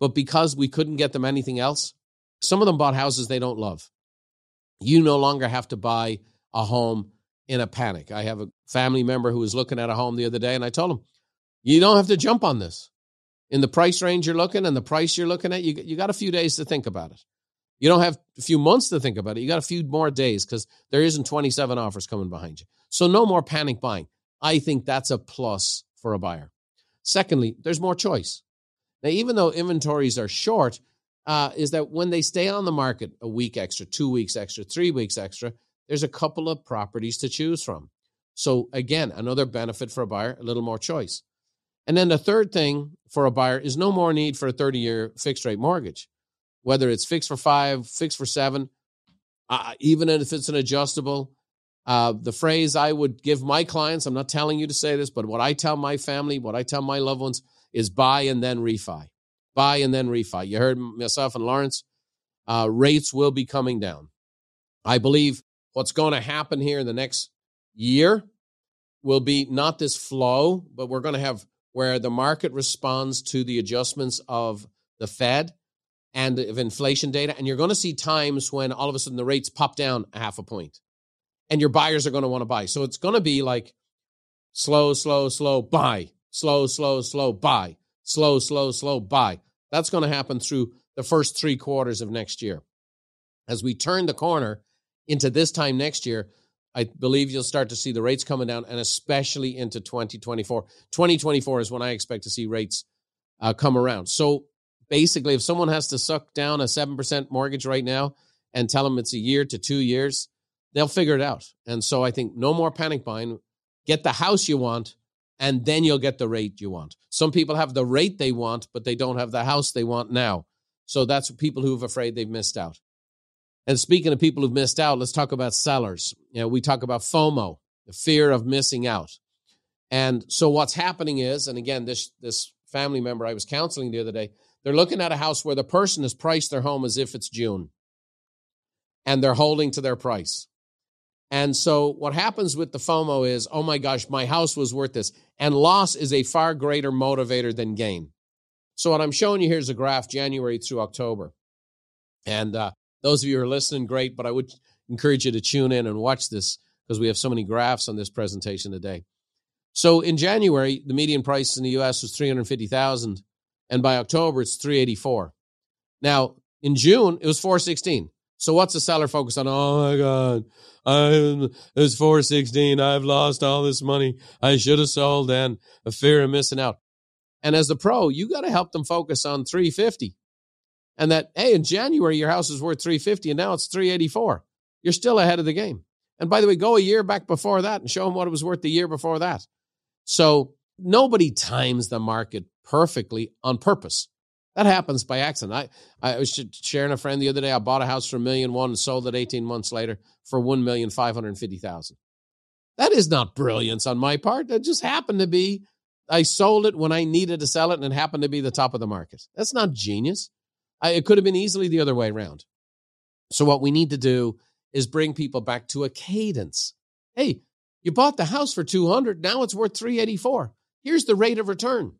but because we couldn't get them anything else, some of them bought houses they don't love. You no longer have to buy a home in a panic. I have a family member who was looking at a home the other day, and I told him, you don't have to jump on this. In the price range you're looking and the price you're looking at, you, you got a few days to think about it. You don't have a few months to think about it. You got a few more days because there isn't 27 offers coming behind you. So no more panic buying. I think that's a plus for a buyer. Secondly, there's more choice. Now, even though inventories are short, uh, is that when they stay on the market a week extra, two weeks extra, three weeks extra, there's a couple of properties to choose from. So, again, another benefit for a buyer, a little more choice. And then the third thing for a buyer is no more need for a 30 year fixed rate mortgage, whether it's fixed for five, fixed for seven, uh, even if it's an adjustable. Uh, the phrase I would give my clients, I'm not telling you to say this, but what I tell my family, what I tell my loved ones is buy and then refi. Buy and then refi. You heard myself and Lawrence. Uh, rates will be coming down. I believe what's going to happen here in the next year will be not this flow, but we're going to have where the market responds to the adjustments of the Fed and of inflation data. And you're going to see times when all of a sudden the rates pop down a half a point and your buyers are going to want to buy. So it's going to be like slow, slow, slow, buy, slow, slow, slow, buy, slow, slow, slow, buy. That's going to happen through the first three quarters of next year. As we turn the corner into this time next year, I believe you'll start to see the rates coming down, and especially into 2024. 2024 is when I expect to see rates uh, come around. So basically, if someone has to suck down a 7% mortgage right now and tell them it's a year to two years, they'll figure it out. And so I think no more panic buying. Get the house you want, and then you'll get the rate you want. Some people have the rate they want, but they don't have the house they want now. So that's people who've afraid they've missed out. And speaking of people who've missed out, let's talk about sellers. You know, we talk about FOMO, the fear of missing out. And so what's happening is, and again, this this family member I was counseling the other day, they're looking at a house where the person has priced their home as if it's June. And they're holding to their price. And so what happens with the FOMO is, oh my gosh, my house was worth this. And loss is a far greater motivator than gain. So what I'm showing you here is a graph January through October. And uh, those of you who are listening, great, but I would encourage you to tune in and watch this because we have so many graphs on this presentation today. So in January, the median price in the US was 350,000 and by October it's 384. Now, in June, it was 416. So what's the seller focused on? Oh my God, I'm, it's 416. I've lost all this money. I should have sold then. A fear of missing out. And as the pro, you got to help them focus on 350. And that, hey, in January, your house is worth 350 and now it's 384. You're still ahead of the game. And by the way, go a year back before that and show them what it was worth the year before that. So nobody times the market perfectly on purpose. That happens by accident. I, I was sharing a friend the other day. I bought a house for a million one and sold it 18 months later for one million five hundred fifty thousand. That is not brilliance on my part. That just happened to be I sold it when I needed to sell it and it happened to be the top of the market. That's not genius. I, it could have been easily the other way around. So what we need to do is bring people back to a cadence. Hey, you bought the house for 200, now it's worth 384. Here's the rate of return.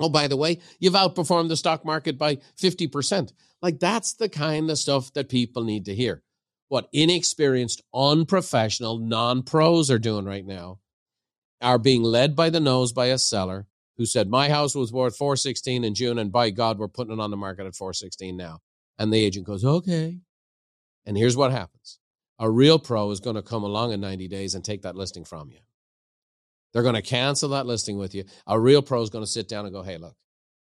Oh, by the way, you've outperformed the stock market by 50%. Like that's the kind of stuff that people need to hear. What inexperienced, unprofessional, non pros are doing right now are being led by the nose by a seller who said, My house was worth 416 in June, and by God, we're putting it on the market at 416 now. And the agent goes, Okay. And here's what happens a real pro is going to come along in 90 days and take that listing from you. They're going to cancel that listing with you. A real pro is going to sit down and go, hey, look,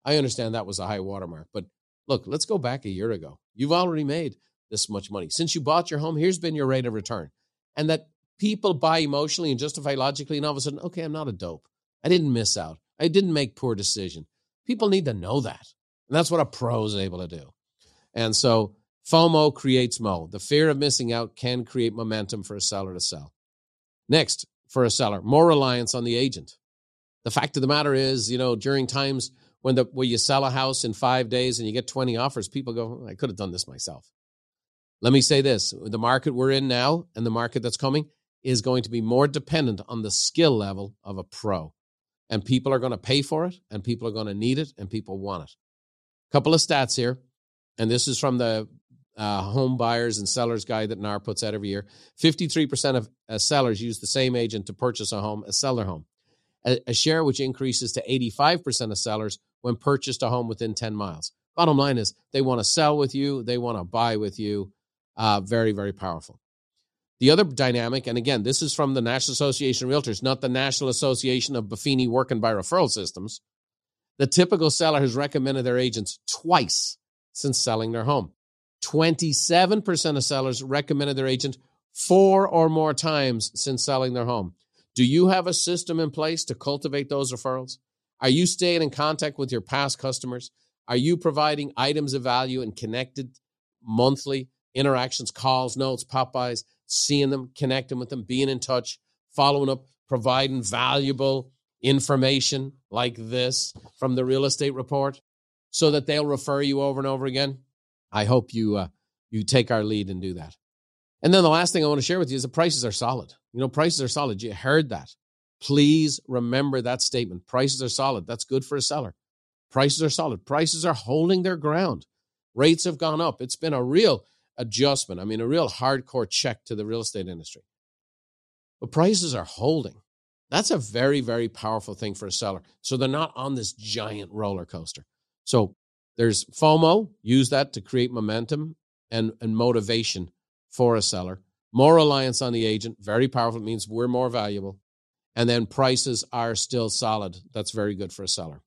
I understand that was a high watermark, but look, let's go back a year ago. You've already made this much money. Since you bought your home, here's been your rate of return. And that people buy emotionally and justify logically, and all of a sudden, okay, I'm not a dope. I didn't miss out. I didn't make poor decision. People need to know that. And that's what a pro is able to do. And so FOMO creates Mo. The fear of missing out can create momentum for a seller to sell. Next, for a seller, more reliance on the agent. The fact of the matter is, you know, during times when the where you sell a house in five days and you get 20 offers, people go, oh, I could have done this myself. Let me say this the market we're in now and the market that's coming, is going to be more dependent on the skill level of a pro. And people are going to pay for it, and people are going to need it, and people want it. A couple of stats here, and this is from the uh, home buyers and sellers guide that NAR puts out every year. 53% of uh, sellers use the same agent to purchase a home as sell their home, a, a share which increases to 85% of sellers when purchased a home within 10 miles. Bottom line is they want to sell with you, they want to buy with you. Uh, very, very powerful. The other dynamic, and again, this is from the National Association of Realtors, not the National Association of Buffini Working by Referral Systems. The typical seller has recommended their agents twice since selling their home. 27% of sellers recommended their agent four or more times since selling their home. Do you have a system in place to cultivate those referrals? Are you staying in contact with your past customers? Are you providing items of value and connected monthly interactions, calls, notes, pop-bys, seeing them, connecting with them, being in touch, following up, providing valuable information like this from the real estate report so that they'll refer you over and over again? I hope you uh, you take our lead and do that. And then the last thing I want to share with you is the prices are solid. You know, prices are solid. You heard that. Please remember that statement. Prices are solid. That's good for a seller. Prices are solid. Prices are holding their ground. Rates have gone up. It's been a real adjustment. I mean, a real hardcore check to the real estate industry. But prices are holding. That's a very, very powerful thing for a seller. So they're not on this giant roller coaster. So there's FOMO, use that to create momentum and, and motivation for a seller. More reliance on the agent, very powerful. It means we're more valuable. And then prices are still solid. That's very good for a seller.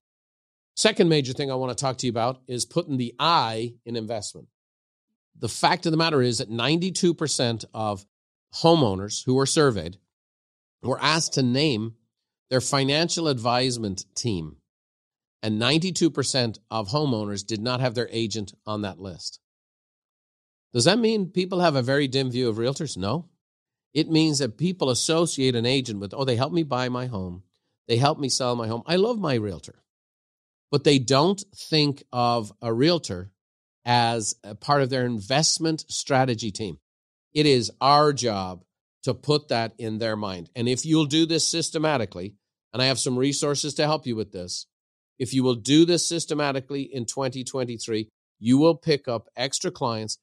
Second major thing I want to talk to you about is putting the I in investment. The fact of the matter is that 92% of homeowners who were surveyed were asked to name their financial advisement team. And 92% of homeowners did not have their agent on that list. Does that mean people have a very dim view of realtors? No. It means that people associate an agent with, oh, they help me buy my home. They help me sell my home. I love my realtor. But they don't think of a realtor as a part of their investment strategy team. It is our job to put that in their mind. And if you'll do this systematically, and I have some resources to help you with this, if you will do this systematically in 2023, you will pick up extra clients,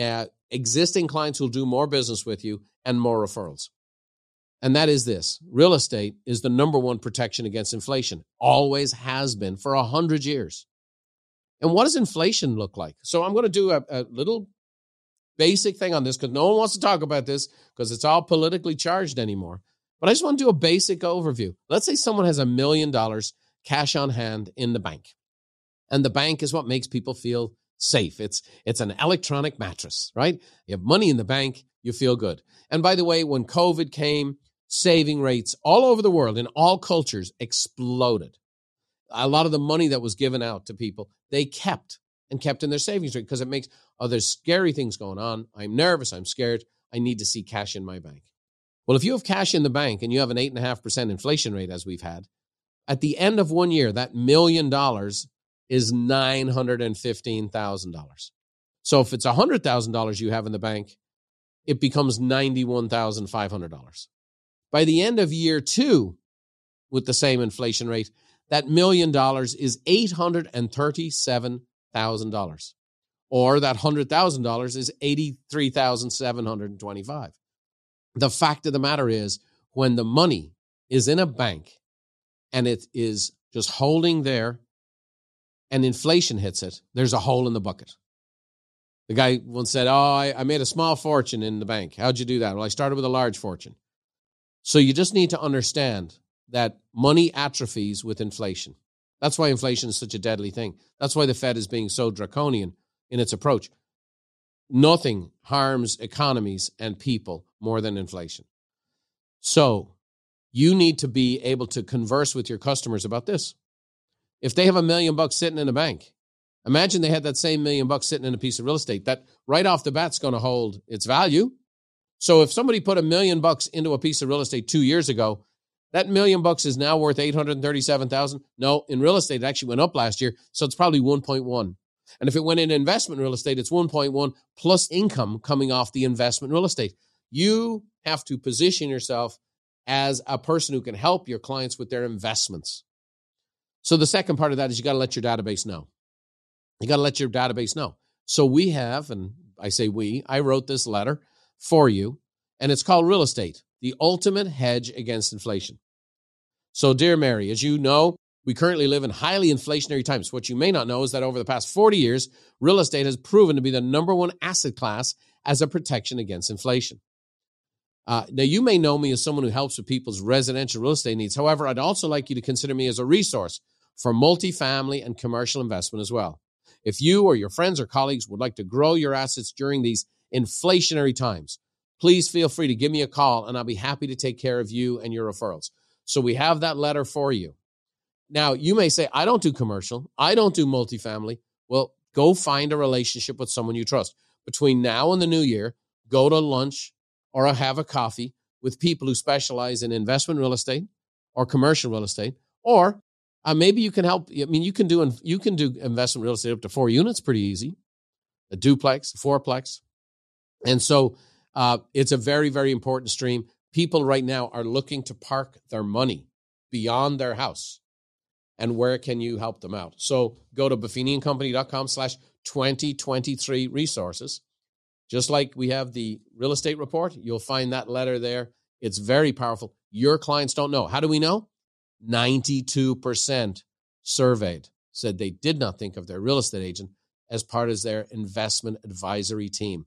uh, existing clients who'll do more business with you, and more referrals. And that is this real estate is the number one protection against inflation, always has been for a hundred years. And what does inflation look like? So I'm going to do a, a little basic thing on this because no one wants to talk about this because it's all politically charged anymore. But I just want to do a basic overview. Let's say someone has a million dollars cash on hand in the bank. And the bank is what makes people feel safe. It's it's an electronic mattress, right? You have money in the bank, you feel good. And by the way, when COVID came, saving rates all over the world in all cultures exploded. A lot of the money that was given out to people, they kept and kept in their savings rate because it makes, oh, scary things going on. I'm nervous. I'm scared. I need to see cash in my bank. Well, if you have cash in the bank and you have an 8.5% inflation rate, as we've had, at the end of one year, that million dollars is $915,000. So if it's $100,000 you have in the bank, it becomes $91,500. By the end of year two, with the same inflation rate, that million dollars is $837,000. Or that $100,000 is 83,725. The fact of the matter is when the money is in a bank and it is just holding there and inflation hits it, there's a hole in the bucket. The guy once said, Oh, I, I made a small fortune in the bank. How'd you do that? Well, I started with a large fortune. So you just need to understand that money atrophies with inflation. That's why inflation is such a deadly thing. That's why the Fed is being so draconian in its approach. Nothing harms economies and people more than inflation. So you need to be able to converse with your customers about this. If they have a million bucks sitting in a bank, imagine they had that same million bucks sitting in a piece of real estate that right off the bat's going to hold its value. So if somebody put a million bucks into a piece of real estate two years ago, that million bucks is now worth 837,000. No, in real estate, it actually went up last year. So it's probably 1.1. And if it went in investment real estate, it's 1.1 plus income coming off the investment real estate. You have to position yourself as a person who can help your clients with their investments. So the second part of that is you got to let your database know. You got to let your database know. So we have, and I say we, I wrote this letter for you, and it's called Real Estate, the ultimate hedge against inflation. So, dear Mary, as you know, we currently live in highly inflationary times. What you may not know is that over the past 40 years, real estate has proven to be the number one asset class as a protection against inflation. Uh, now, you may know me as someone who helps with people's residential real estate needs. However, I'd also like you to consider me as a resource for multifamily and commercial investment as well. If you or your friends or colleagues would like to grow your assets during these inflationary times, please feel free to give me a call and I'll be happy to take care of you and your referrals. So we have that letter for you. Now, you may say, I don't do commercial, I don't do multifamily. Well, go find a relationship with someone you trust. Between now and the new year, go to lunch or have a coffee with people who specialize in investment real estate or commercial real estate, or uh, maybe you can help. I mean, you can do you can do investment real estate up to four units, pretty easy, a duplex, a fourplex, and so uh, it's a very very important stream. People right now are looking to park their money beyond their house, and where can you help them out? So go to buffiniandcompany.com slash 2023 resources just like we have the real estate report, you'll find that letter there. It's very powerful. Your clients don't know. How do we know? 92% surveyed said they did not think of their real estate agent as part of their investment advisory team.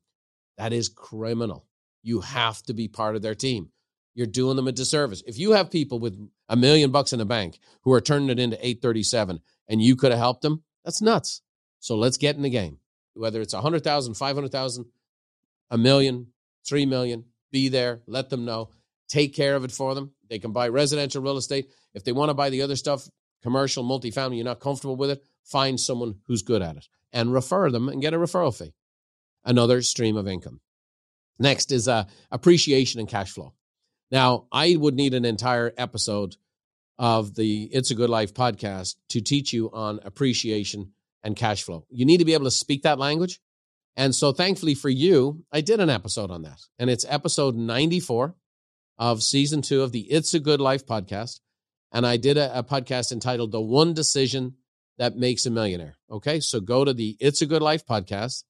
That is criminal. You have to be part of their team. You're doing them a disservice. If you have people with a million bucks in the bank who are turning it into 837 and you could have helped them, that's nuts. So let's get in the game. Whether it's 100,000, 500,000, a million, three million, be there, let them know, take care of it for them. They can buy residential real estate. If they want to buy the other stuff, commercial, multifamily, you're not comfortable with it, find someone who's good at it and refer them and get a referral fee. Another stream of income. Next is uh, appreciation and cash flow. Now, I would need an entire episode of the It's a Good Life podcast to teach you on appreciation and cash flow. You need to be able to speak that language. And so, thankfully for you, I did an episode on that. And it's episode 94 of season two of the It's a Good Life podcast. And I did a, a podcast entitled The One Decision That Makes a Millionaire. Okay. So, go to the It's a Good Life podcast.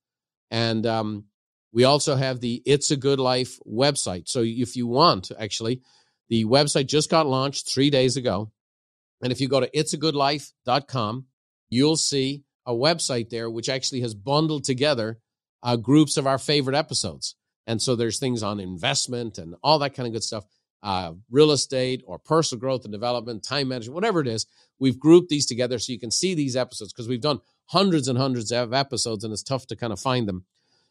And um, we also have the It's a Good Life website. So, if you want, actually, the website just got launched three days ago. And if you go to itsagoodlife.com, you'll see a website there which actually has bundled together uh, groups of our favorite episodes. And so there's things on investment and all that kind of good stuff, uh, real estate or personal growth and development, time management, whatever it is. We've grouped these together so you can see these episodes because we've done hundreds and hundreds of episodes and it's tough to kind of find them.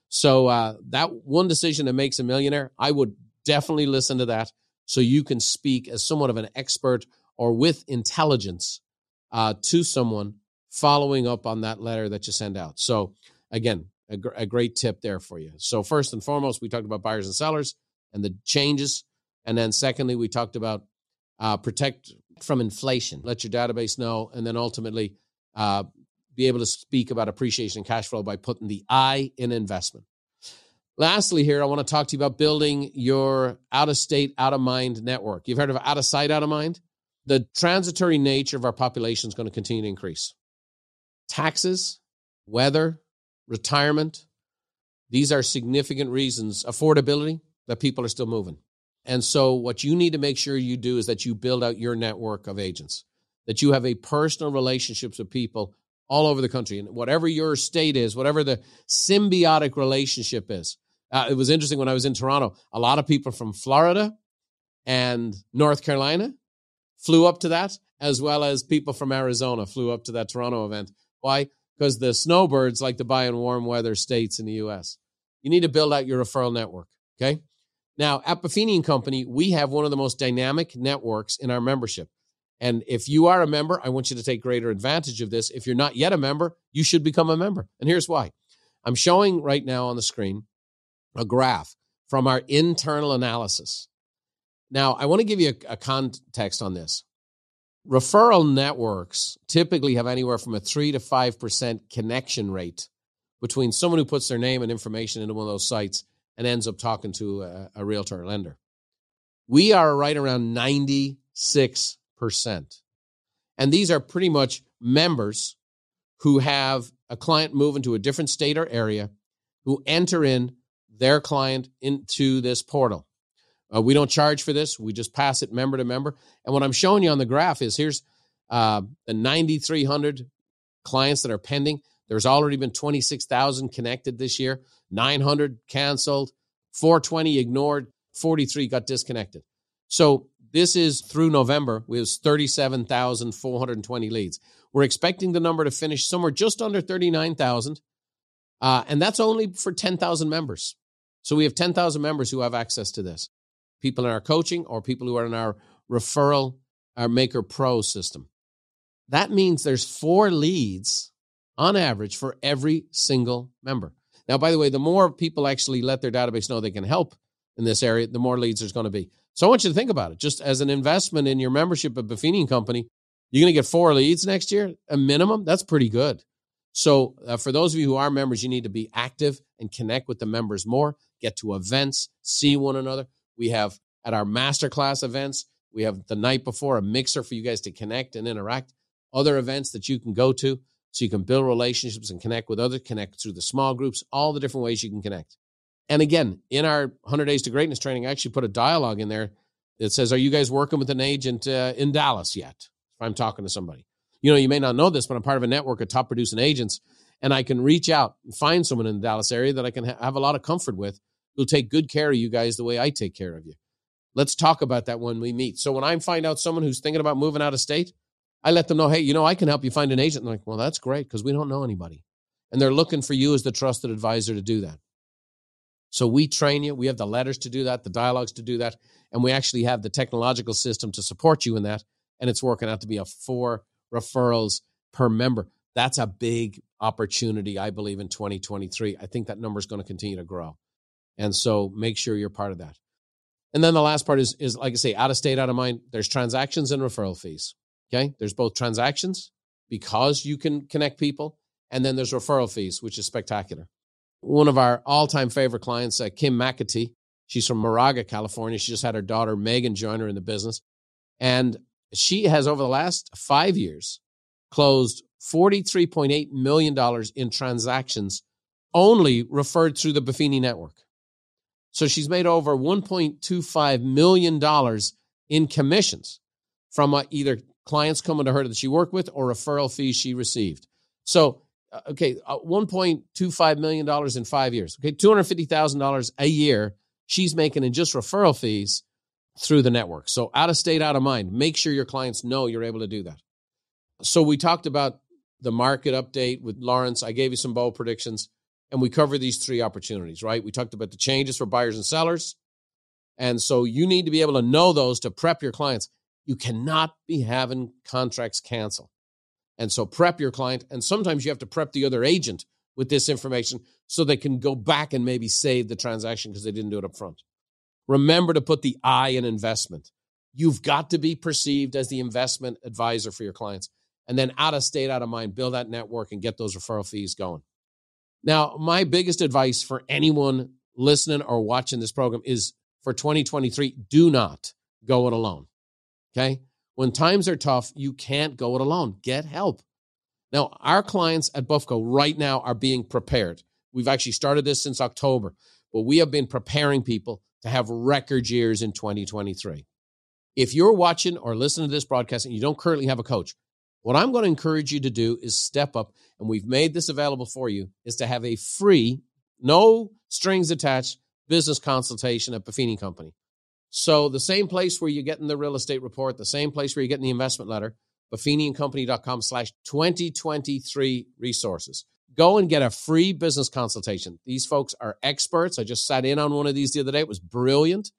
So uh, that one decision that makes a millionaire, I would definitely listen to that so you can speak as somewhat of an expert or with intelligence uh, to someone following up on that letter that you send out. So again, a, gr- a great tip there for you. So, first and foremost, we talked about buyers and sellers and the changes. And then, secondly, we talked about uh, protect from inflation, let your database know, and then ultimately uh, be able to speak about appreciation and cash flow by putting the I in investment. Lastly, here, I want to talk to you about building your out of state, out of mind network. You've heard of out of sight, out of mind? The transitory nature of our population is going to continue to increase. Taxes, weather, retirement. These are significant reasons. Affordability, that people are still moving. And so, what you need to make sure you do is that you build out your network of agents, that you have a personal relationships with people all over the country. And whatever your state is, whatever the symbiotic relationship is. Uh, it was interesting when I was in Toronto, a lot of people from Florida and North Carolina flew up to that, as well as people from Arizona flew up to that Toronto event. Why? because the snowbirds like to buy in warm weather states in the U.S. You need to build out your referral network. Okay. Now, at Buffini and Company, we have one of the most dynamic networks in our membership. And if you are a member, I want you to take greater advantage of this. If you're not yet a member, you should become a member. And here's why. I'm showing right now on the screen a graph from our internal analysis. Now, I want to give you a, a context on this. Referral networks typically have anywhere from a 3 to 5% connection rate between someone who puts their name and information into one of those sites and ends up talking to a, a realtor or lender. We are right around 96%. And these are pretty much members who have a client move into a different state or area who enter in their client into this portal. Uh, we don't charge for this. We just pass it member to member. And what I'm showing you on the graph is here's uh, the 9,300 clients that are pending. There's already been 26,000 connected this year, 900 canceled, 420 ignored, 43 got disconnected. So this is through November. We have 37,420 leads. We're expecting the number to finish somewhere just under 39,000. Uh, and that's only for 10,000 members. So we have 10,000 members who have access to this people in our coaching or people who are in our referral, our Maker Pro system. That means there's four leads on average for every single member. Now, by the way, the more people actually let their database know they can help in this area, the more leads there's going to be. So I want you to think about it. Just as an investment in your membership of Buffini Company, you're going to get four leads next year, a minimum. That's pretty good. So uh, for those of you who are members, you need to be active and connect with the members more, get to events, see one another. We have at our masterclass events, we have the night before a mixer for you guys to connect and interact. Other events that you can go to so you can build relationships and connect with others, connect through the small groups, all the different ways you can connect. And again, in our 100 Days to Greatness training, I actually put a dialogue in there that says, Are you guys working with an agent uh, in Dallas yet? If I'm talking to somebody, you know, you may not know this, but I'm part of a network of top producing agents, and I can reach out and find someone in the Dallas area that I can ha- have a lot of comfort with who'll take good care of you guys the way I take care of you. Let's talk about that when we meet. So when I find out someone who's thinking about moving out of state, I let them know, hey, you know, I can help you find an agent. And like, well, that's great because we don't know anybody. And they're looking for you as the trusted advisor to do that. So we train you. We have the letters to do that, the dialogues to do that. And we actually have the technological system to support you in that. And it's working out to be a four referrals per member. That's a big opportunity, I believe, in 2023. I think that number is going to continue to grow. And so make sure you're part of that. And then the last part is, is like I say, out of state, out of mind. There's transactions and referral fees. Okay. There's both transactions because you can connect people, and then there's referral fees, which is spectacular. One of our all time favorite clients, uh, Kim McAtee, she's from Moraga, California. She just had her daughter, Megan, join her in the business. And she has, over the last five years, closed $43.8 million in transactions only referred through the Buffini network. So she's made over $1.25 million in commissions from uh, either clients coming to her that she worked with or referral fees she received. So, okay, uh, $1.25 million in five years. Okay, $250,000 a year she's making in just referral fees through the network. So, out of state, out of mind. Make sure your clients know you're able to do that. So, we talked about the market update with Lawrence. I gave you some bold predictions and we cover these three opportunities, right? We talked about the changes for buyers and sellers. And so you need to be able to know those to prep your clients. You cannot be having contracts cancel. And so prep your client. And sometimes you have to prep the other agent with this information so they can go back and maybe save the transaction because they didn't do it up front. Remember to put the I in investment. You've got to be perceived as the investment advisor for your clients. And then out of state, out of mind, build that network and get those referral fees going. Now, my biggest advice for anyone listening or watching this program is for 2023 do not go it alone. Okay. When times are tough, you can't go it alone. Get help. Now, our clients at Buffco right now are being prepared. We've actually started this since October, but we have been preparing people to have record years in 2023. If you're watching or listening to this broadcast and you don't currently have a coach, what I'm going to encourage you to do is step up, and we've made this available for you, is to have a free, no strings attached business consultation at Buffini Company. So the same place where you're getting the real estate report, the same place where you're getting the investment letter, buffiniandcompany.com slash 2023 resources. Go and get a free business consultation. These folks are experts. I just sat in on one of these the other day. It was brilliant.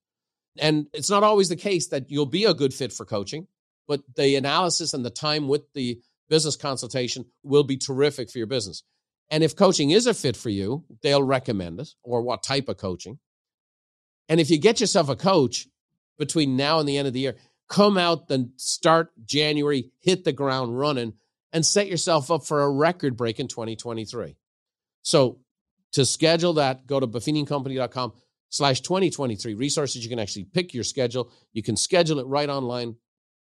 And it's not always the case that you'll be a good fit for coaching but the analysis and the time with the business consultation will be terrific for your business. And if coaching is a fit for you, they'll recommend it or what type of coaching. And if you get yourself a coach between now and the end of the year, come out then start January, hit the ground running, and set yourself up for a record break in 2023. So to schedule that, go to buffiniandcompany.com slash 2023 resources. You can actually pick your schedule. You can schedule it right online,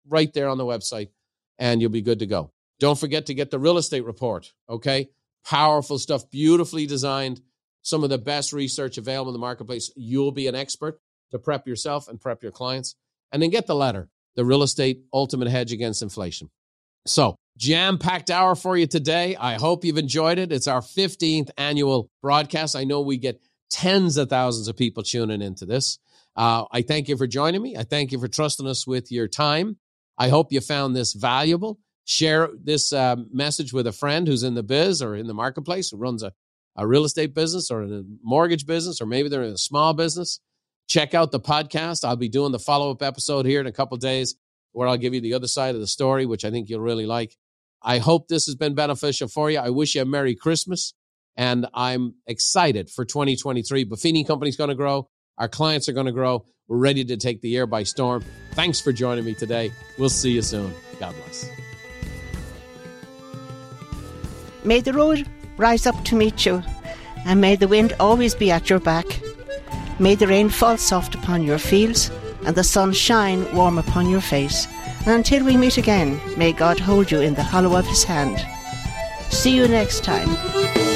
right there on the website, and you'll be good to go. Don't forget to get the real estate report, okay? Powerful stuff, beautifully designed, some of the best research available in the marketplace. You'll be an expert to prep yourself and prep your clients. And then get the letter, the real estate ultimate hedge against inflation. So, jam packed hour for you today. I hope you've enjoyed it. It's our 15th annual broadcast. I know we get tens of thousands of people tuning into this. Uh, I thank you for joining me. I thank you for trusting us with your time. I hope you found this valuable. Share this uh, message with a friend who's in the biz or in the marketplace who runs a, a real estate business or a mortgage business, or maybe they're in a small business. Check out the podcast. I'll be doing the follow up episode here in a couple days where I'll give you the other side of the story, which I think you'll really like. I hope this has been beneficial for you. I wish you a Merry Christmas. And I'm excited for 2023. Buffini Company's going to grow. Our clients are going to grow. We're ready to take the year by storm. Thanks for joining me today. We'll see you soon. God bless. May the road rise up to meet you, and may the wind always be at your back. May the rain fall soft upon your fields, and the sun shine warm upon your face. And until we meet again, may God hold you in the hollow of his hand. See you next time.